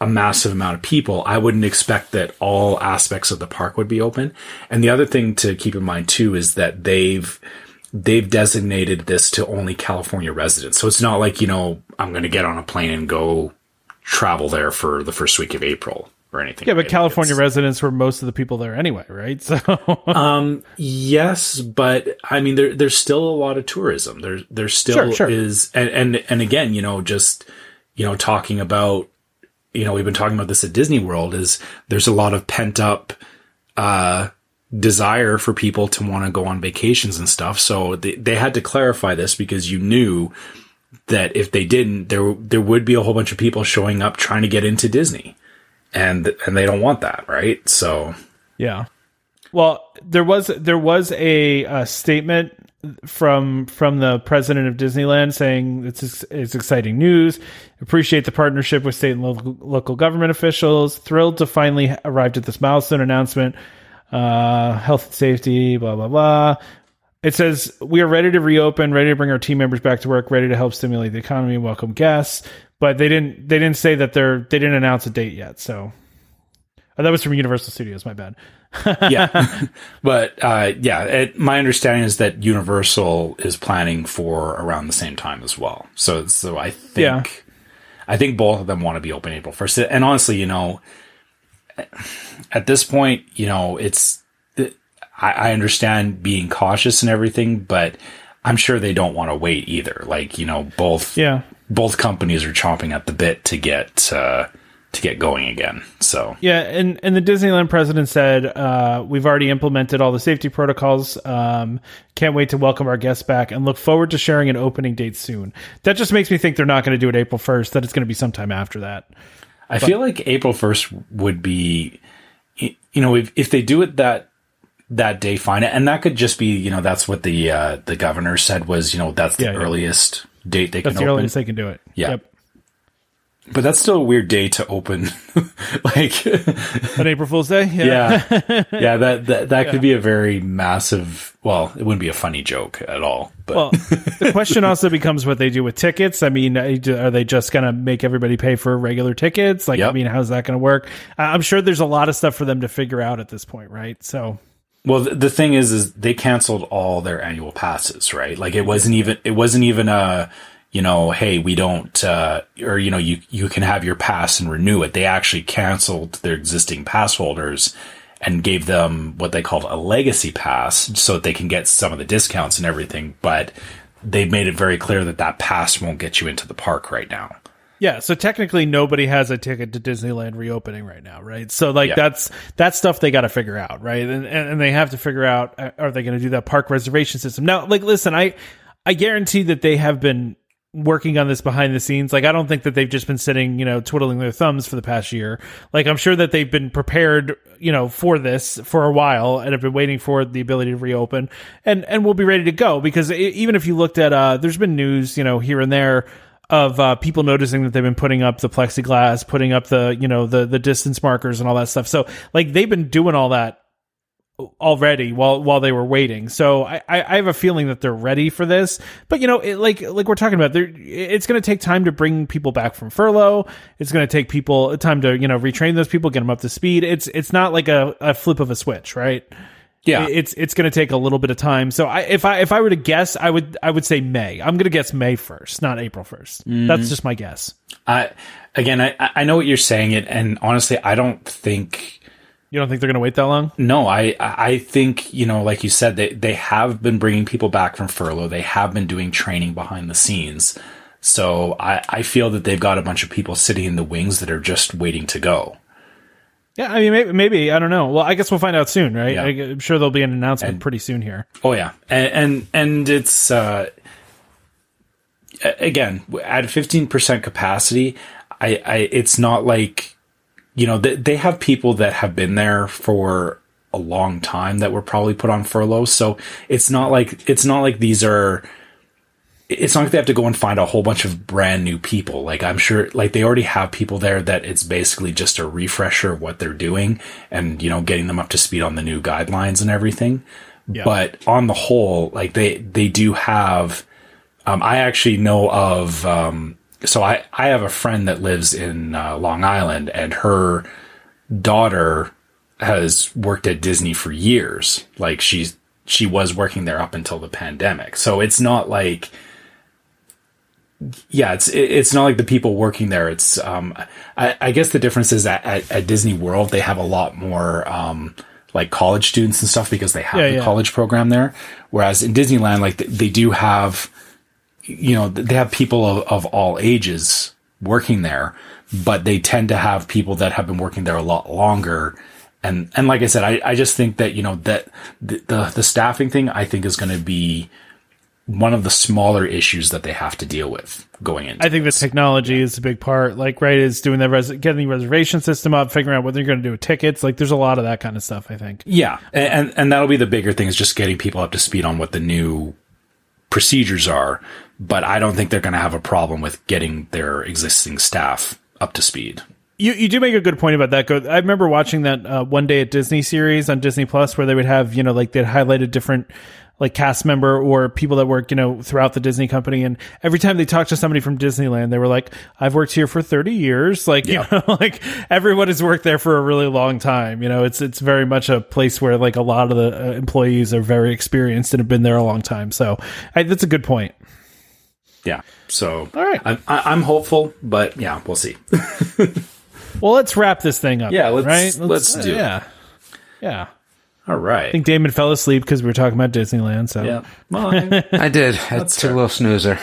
Speaker 4: a massive amount of people, I wouldn't expect that all aspects of the park would be open. And the other thing to keep in mind too is that they've they've designated this to only California residents. So it's not like, you know, I'm going to get on a plane and go travel there for the first week of April or anything.
Speaker 2: yeah, but California
Speaker 4: it's-
Speaker 2: residents were most of the people there anyway, right? So
Speaker 4: Yes, but I mean there there's still a lot of tourism. There there still
Speaker 2: Sure, sure.
Speaker 4: is and, and and again, you know, just you know, talking about you know, we've been talking about this at Disney World is there's a lot of pent up uh desire for people to want to go on vacations and stuff. So they they had to clarify this because you knew that if they didn't there there would be a whole bunch of people showing up trying to get into Disney. And and they don't want that, right? So
Speaker 2: Yeah. Well, there was there was a, uh statement from from the president of Disneyland saying it's it's exciting news. Appreciate the partnership with state and local, local government officials. Thrilled to finally arrived at this milestone announcement. Uh, health and safety, blah blah blah. It says we are ready to reopen, ready to bring our team members back to work, ready to help stimulate the economy welcome guests. But they didn't they didn't say that they're they didn't announce a date yet. So oh, that was from Universal Studios. My bad.
Speaker 4: yeah but uh yeah it, my understanding is that universal is planning for around the same time as well so so i think
Speaker 2: Yeah.
Speaker 4: i think both of them want to be open april 1st and honestly you know at this point you know it's I, I understand being cautious and everything but i'm sure they don't want to wait either like you know both
Speaker 2: Yeah.
Speaker 4: both companies are chomping at the bit to get uh to get going again so
Speaker 2: Yeah, and and the Disneyland president said, uh, "We've already implemented all the safety protocols. Um, can't wait to welcome our guests back, and look forward to sharing an opening date soon." That just makes me think they're not going to do it April first. That it's going to be sometime after that.
Speaker 4: I feel like April first would be, you know, if if they do it that that day, fine, and that could just be, you know, that's what the uh, the governor said was, you know, that's the
Speaker 2: Yeah, yeah.
Speaker 4: earliest date they
Speaker 2: That's
Speaker 4: can
Speaker 2: the
Speaker 4: open.
Speaker 2: earliest they can do it.
Speaker 4: Yeah.
Speaker 2: Yep.
Speaker 4: But that's still a weird day to open, like,
Speaker 2: an April Fool's Day.
Speaker 4: yeah, yeah, that that, that could be a very massive. Well, it wouldn't be a funny joke at all, but
Speaker 2: Well, the question also becomes what they do with tickets. I mean, are they just going to make everybody pay for regular tickets? Like, I mean, how's that going to work? I'm sure there's a lot of stuff for them to figure out at this point, right? So,
Speaker 4: Well, the, thing is, is they canceled all their annual passes, right? Like it wasn't even, it wasn't even a, you know, hey, we don't, uh, or you know, you you can have your pass and renew it. They actually canceled their existing pass holders and gave them what they called a legacy pass, so that they can get some of the discounts and everything. But they made it very clear that that pass won't get you into the park right now.
Speaker 2: Yeah, so technically nobody has a ticket to Disneyland reopening right now, right? So like
Speaker 4: Yeah.
Speaker 2: that's that's stuff they got to figure out, right? And, and and they have to figure out uh, are they going to do that park reservation system? Now, like listen, I I guarantee that they have been working on this behind the scenes. Like I don't think that they've just been sitting, you know, twiddling their thumbs for the past year. Like I'm sure that they've been prepared, you know, for this for a while and have been waiting for the ability to reopen and and we'll be ready to go because even if you looked at uh there's been news, you know, here and there of uh, people noticing that they've been putting up the plexiglass, putting up the you know the the distance markers and all that stuff. So like they've been doing all that already while while they were waiting. So I, I have a feeling that they're ready for this. But you know, it, like like we're talking about, it's going to take time to bring people back from furlough. It's going to take people time to you know retrain those people, get them up to speed. It's it's not like a, a flip of a switch, right?
Speaker 4: Yeah.
Speaker 2: it's it's going to take a little bit of time. So I, if I if I were to guess, I would I would say May. I'm going to guess May first, not April 1st. Mm-hmm. That's just my guess.
Speaker 4: I again, I I know what you're saying, it, and honestly, I don't think.
Speaker 2: You don't think they're going to wait that long?
Speaker 4: No, I I think you know, like you said, they they have been bringing people back from furlough. They have been doing training behind the scenes. So I I feel that they've got a bunch of people sitting in the wings that are just waiting to go.
Speaker 2: Yeah, I mean maybe, maybe I don't know. Well, I guess we'll find out soon, right?
Speaker 4: Yeah.
Speaker 2: I, am sure there'll be an announcement pretty soon here.
Speaker 4: Oh yeah, and and, and it's uh, again at fifteen percent capacity. I, I it's not like you know they, they have people that have been there for a long time that were probably put on furlough. So it's not like it's not like these are. It's not like they have to go and find a whole bunch of brand new people. Like I'm sure, like they already have people there that it's basically just a refresher of what they're doing, and you know, getting them up to speed on the new guidelines and everything. But on the whole, like they they do have. Um, I actually know of. Um, so I I have a friend that lives in uh, Long Island, and her daughter has worked at Disney for years. Like she's she was working there up until the pandemic. So it's not like yeah, it's it's not like the people working there. It's um, I, I guess the difference is that at, at Disney World they have a lot more um, like college students and stuff because they have
Speaker 2: Yeah,
Speaker 4: the
Speaker 2: yeah.
Speaker 4: college program there. Whereas in Disneyland, like they, they do have, you know, they have people of, of all ages working there, but they tend to have people that have been working there a lot longer. And and like I said, I, I just think that you know that the the, the staffing thing I think is going to be one of the smaller issues that they have to deal with going into.
Speaker 2: I think the technology is a big part. Like, right, is doing the res- getting the reservation system up, figuring out what they're going to do with tickets. Like, there's a lot of that kind of stuff. I think.
Speaker 4: Yeah, and, and and that'll be the bigger thing is just getting people up to speed on what the new procedures are. But I don't think they're going to have a problem with getting their existing staff up to speed.
Speaker 2: You you do make a good point about that. I remember watching that uh, one day at Disney series on Disney Plus where they would have you know like they'd highlighted different like cast member or people that work you know throughout the Disney company, and every time they talked to somebody from Disneyland, they were like, "I've worked here for thirty years." Like you know, like everyone has worked there for a really long time. You know, it's it's very much a place where like a lot of the uh, employees are very experienced and have been there a long time. So I, that's a good point.
Speaker 4: Yeah. So
Speaker 2: All right.
Speaker 4: I'm, I- I'm hopeful, but yeah, we'll see.
Speaker 2: Well, let's wrap this thing up.
Speaker 4: Yeah, let's-
Speaker 2: right?
Speaker 4: let's do it.
Speaker 2: Yeah, yeah.
Speaker 4: All right.
Speaker 2: I think Damon fell asleep because we were talking about Disneyland. So,
Speaker 4: yeah. Well, I-
Speaker 3: I did. That's a little snoozer.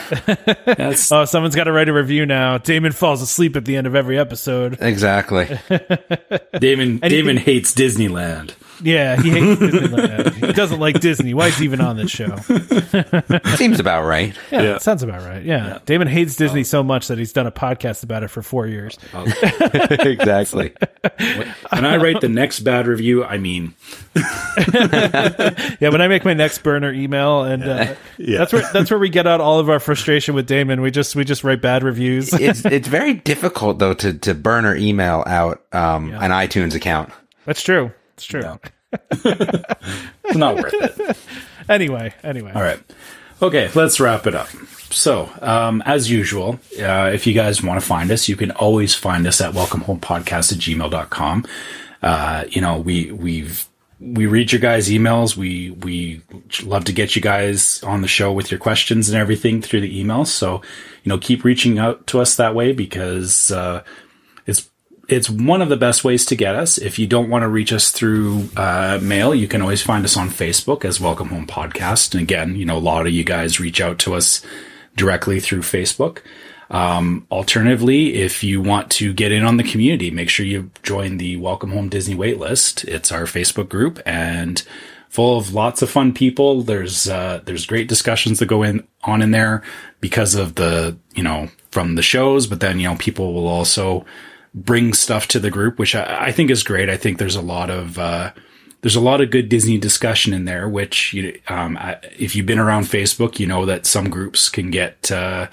Speaker 2: oh, someone's got to write a review now. Damon falls asleep at the end of every episode.
Speaker 3: Exactly.
Speaker 4: Damon. Damon hates Disneyland.
Speaker 2: Yeah, he hates Disneyland. he doesn't like Disney. Why is he even on this show?
Speaker 3: Seems about right.
Speaker 2: Yeah,
Speaker 4: Yeah.
Speaker 2: that sounds about right. Yeah. Damon hates Disney so much that he's done a podcast about it for four years.
Speaker 3: exactly.
Speaker 4: When I write the next bad review, I mean,
Speaker 2: Yeah, when I make my next burner email, and uh, that's where that's where we get out all of our frustration with Damon. We just we just write bad reviews.
Speaker 3: It's it's very difficult though to to burn or email out um, an iTunes account.
Speaker 2: That's true. It's true.
Speaker 4: it's not worth it.
Speaker 2: Anyway, anyway.
Speaker 4: All right. Okay, let's wrap it up. So, um, as usual, uh, if you guys want to find us, you can always find us at welcomehomepodcast at gmail.com. Uh, you know, we, we've, we read your guys' emails. We, we love to get you guys on the show with your questions and everything through the emails. So, you know, keep reaching out to us that way because, uh, it's it's one of the best ways to get us. If you don't want to reach us through uh, mail, you can always find us on Facebook as Welcome Home Podcast. And again, you know, a lot of you guys reach out to us directly through Facebook. Um, alternatively, if you want to get in on the community, make sure you join the Welcome Home Disney waitlist. It's our Facebook group and full of lots of fun people. There's uh, there's great discussions that go in on in there because of the you know from the shows, but then you know people will also bring stuff to the group, which I, I think is great. I think there's a lot of uh, there's a lot of good Disney discussion in there. Which you, um, I, if you've been around Facebook, you know that some groups can get uh,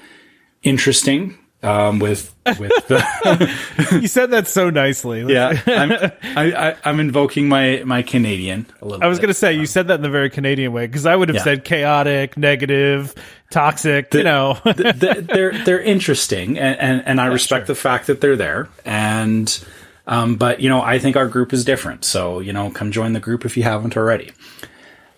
Speaker 4: interesting um, with with the
Speaker 2: you said that so nicely.
Speaker 4: yeah. I'm, I, I'm invoking my my Canadian a little.
Speaker 2: I was going to say you said that in the very Canadian way because I would have
Speaker 4: Yeah.
Speaker 2: said chaotic, negative, toxic. you know,
Speaker 4: Th- th- they're they're interesting, and and, and I respect the fact that they're there. And um, but you know, I think our group is different. So you know, come join the group if you haven't already.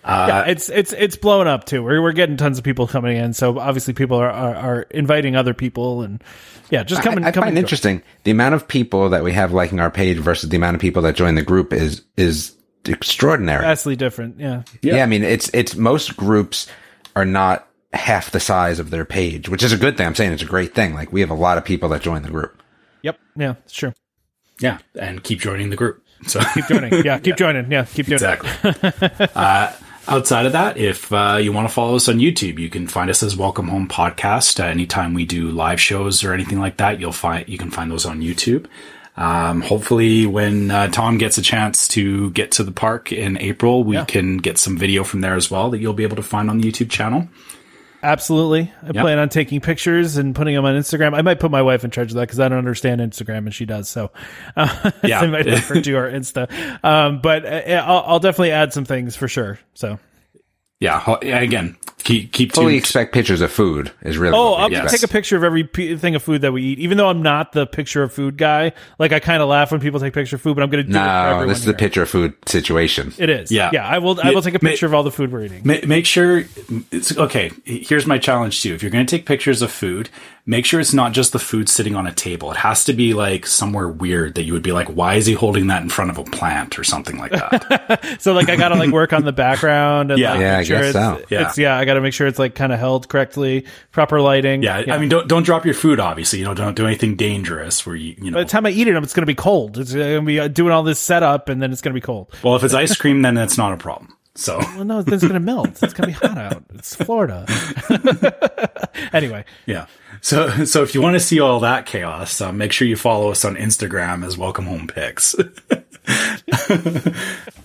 Speaker 2: Yeah, it's it's it's blown up too. We're we're getting tons of people coming in, so obviously people are are, are inviting other people, and yeah, just coming. and
Speaker 3: I, I
Speaker 2: come
Speaker 3: find
Speaker 2: and join.
Speaker 3: interesting the amount of people that we have liking our page versus the amount of people that join the group is is extraordinary.
Speaker 2: vastly different. Yeah,
Speaker 3: yeah. I mean, it's it's most groups are not half the size of their page, which is a good thing. I'm saying it's a great thing. Like we have a lot of people that join the group.
Speaker 2: yep, yeah, it's true.
Speaker 4: Yeah, and keep joining the group. So
Speaker 2: Keep joining. Yeah, keep joining. Yeah, keep doing it.
Speaker 4: exactly. uh, outside of that, if uh, you want to follow us on YouTube, you can find us as Welcome Home Podcast. Uh, anytime we do live shows or anything like that, you'll find you can find those on YouTube. Um, hopefully, when uh, Tom gets a chance to get to the park in April, we can get some video from there as well that you'll be able to find on the YouTube channel.
Speaker 2: Absolutely. I plan on taking pictures and putting them on Instagram. I might put my wife in charge of that because I don't understand Instagram and she does. So uh,
Speaker 4: Yeah.
Speaker 2: I might her do our Insta. Um, but uh, I'll, I'll definitely add some things for sure. So.
Speaker 4: Yeah, again, keep keep
Speaker 3: Fully
Speaker 4: tuned.
Speaker 3: expect pictures of food is really.
Speaker 2: Oh, I'm gonna take a picture of every p- thing of food that we eat, even though I'm not the picture of food guy. Like I kind of laugh when people take picture of food, but I'm going to do it for
Speaker 3: No, this is
Speaker 2: here.
Speaker 3: a picture of food situation.
Speaker 2: It is.
Speaker 4: Yeah.
Speaker 2: yeah. I will. I will take a
Speaker 4: Ma-
Speaker 2: picture of all the food we're eating.
Speaker 4: Make sure it's okay. Here's my challenge to you. If you're going to take pictures of food, make sure it's not just the food sitting on a table. It has to be like somewhere weird that you would be like, why is he holding that in front of a plant or something like that?
Speaker 2: So like I got to like work on the background and
Speaker 4: Yeah.
Speaker 2: like,
Speaker 3: Yeah,
Speaker 2: make
Speaker 3: I
Speaker 2: sure it's,
Speaker 3: so.
Speaker 4: Yeah.
Speaker 2: it's yeah. I got to make sure it's like kind of held correctly, proper lighting.
Speaker 4: yeah, I mean, don't don't drop your food. Obviously, you know, don't do anything dangerous where you you know.
Speaker 2: By the time I eat it, it's going to be cold. It's going to be uh, doing all this setup, and then it's going to be cold.
Speaker 4: Well, if it's ice cream, then it's not a problem. So
Speaker 2: Well, no, then it's going to melt. It's going to be hot out. It's Florida. anyway,
Speaker 4: yeah. So so if you want to see all that chaos, uh, make sure you follow us on Instagram as Welcome Home Pics.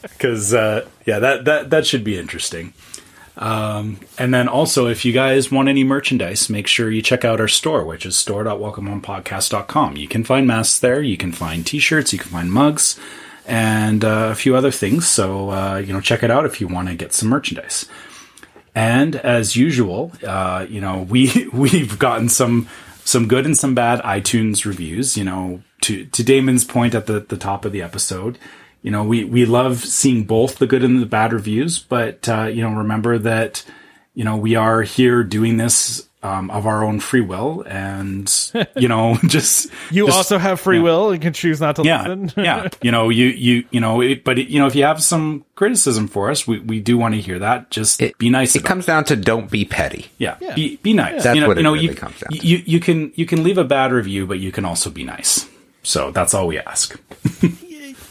Speaker 4: Because uh, yeah, that that that should be interesting. Um, and then also, if you guys want any merchandise, make sure you check out our store, which is store.welcomehomepodcast.com. You can find masks there, you can find t-shirts, you can find mugs, and uh, a few other things. So, uh, you know, check it out if you want to get some merchandise. And as usual, uh, you know, we, we've gotten some, some good and some bad iTunes reviews, you know, to, to Damon's point at the, the top of the episode, you know, we, we love seeing both the good and the bad reviews, but, uh, you know, remember that, you know, we are here doing this, um, of our own free will and, you know, just,
Speaker 2: you
Speaker 4: just-
Speaker 2: also have free will. You can choose not to
Speaker 4: yeah,
Speaker 2: listen.
Speaker 4: yeah. You know, you you you know, it, but you know, if you have some criticism for us, we, we do want to hear that. Just it, be nice.
Speaker 3: It
Speaker 4: about
Speaker 3: comes down to don't be petty.
Speaker 4: yeah, Be, be nice.
Speaker 3: That's
Speaker 4: you know,
Speaker 3: what it
Speaker 4: you know,
Speaker 3: really
Speaker 4: you,
Speaker 3: comes down to.
Speaker 4: you you can you can leave a bad review, but you can also be nice. So that's all we ask.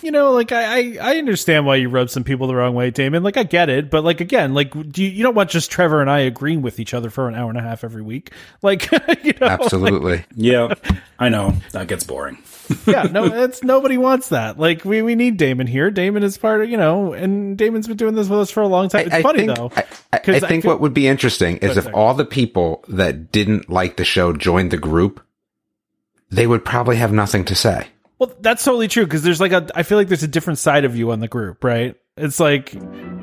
Speaker 2: You know, like I, I, I understand why you rub some people the wrong way, Damon. Like I get it, but like again, like do you, you don't want just Trevor and I agreeing with each other for an hour and a half every week, like you know,
Speaker 3: Absolutely.
Speaker 4: Yeah, I know that gets boring.
Speaker 2: yeah, no, it's nobody wants that. Like we, we need Damon here. Damon is part of you know, and Damon's been doing this with us for a long time. It's
Speaker 3: I
Speaker 2: funny
Speaker 3: think,
Speaker 2: though,
Speaker 3: I, I, I
Speaker 2: 'cause
Speaker 3: think
Speaker 2: feel-
Speaker 3: what would be interesting is if
Speaker 2: sorry.
Speaker 3: all the people that didn't like the show joined the group, they would probably have nothing to say.
Speaker 2: Well, that's totally true because there's like a, I feel like there's a different side of you on the group, right? It's like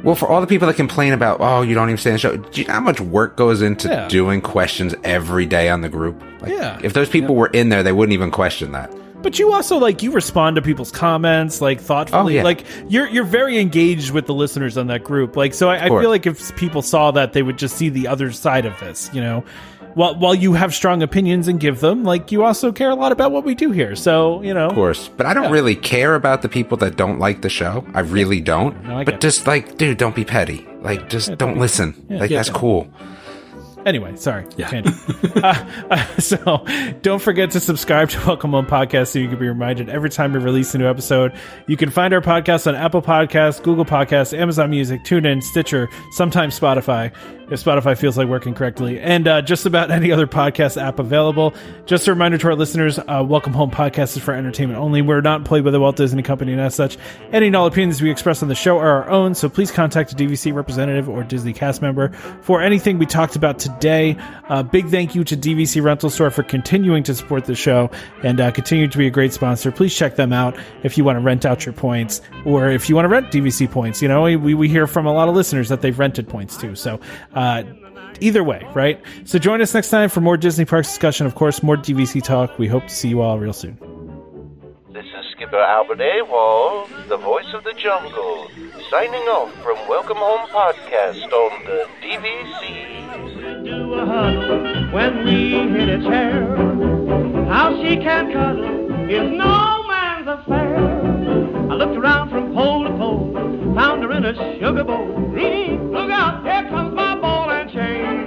Speaker 3: Well, for all the people that complain about, oh, you don't even stay in the show, do you know how much work goes into
Speaker 2: Yeah.
Speaker 3: doing questions every day on the group? Like,
Speaker 2: Yeah.
Speaker 3: If those people were in there, they wouldn't even question that.
Speaker 2: But you also like you respond to people's comments like thoughtfully.
Speaker 3: Oh, yeah.
Speaker 2: Like you're you're very engaged with the listeners on that group. Like so, I, I feel like if people saw that, they would just see the other side of this. You know, while while you have strong opinions and give them, like you also care a lot about what we do here. So you know,
Speaker 3: Of course. But I don't really care about the people that don't like the show. I really don't.
Speaker 2: No, I
Speaker 3: but just like, dude, don't be petty. Like, just don't listen. like,
Speaker 4: Yeah.
Speaker 3: that's cool.
Speaker 2: Anyway, sorry.
Speaker 4: Yeah.
Speaker 2: Uh, uh, so don't forget to subscribe to Welcome Home Podcast so you can be reminded every time we release a new episode. You can find our podcast on Apple Podcasts, Google Podcasts, Amazon Music, TuneIn, Stitcher, sometimes Spotify, if Spotify feels like working correctly, and uh, just about any other podcast app available. Just a reminder to our listeners, uh, Welcome Home Podcast is for entertainment only. We're not employed by the Walt Disney Company, and as such, any and all opinions we express on the show are our own, so please contact a DVC representative or Disney cast member for anything we talked about today. Uh, big thank you to DVC Rental Store for continuing to support the show and uh, continue to be a great sponsor. Please check them out if you want to rent out your points or if you want to rent DVC points. You know, we, we hear from a lot of listeners that they've rented points too. So, uh, either way, right? So join us next time for more Disney Parks discussion, of course, more DVC talk. We hope to see you all real soon.
Speaker 1: This is Skipper Albert Awol, the voice of the jungle, signing off from Welcome Home Podcast on the DVC.
Speaker 5: Do a huddle when we hit a chair. How she can cuddle is no man's affair. I looked around from pole to pole, found her in a sugar bowl. Look out, here comes my change.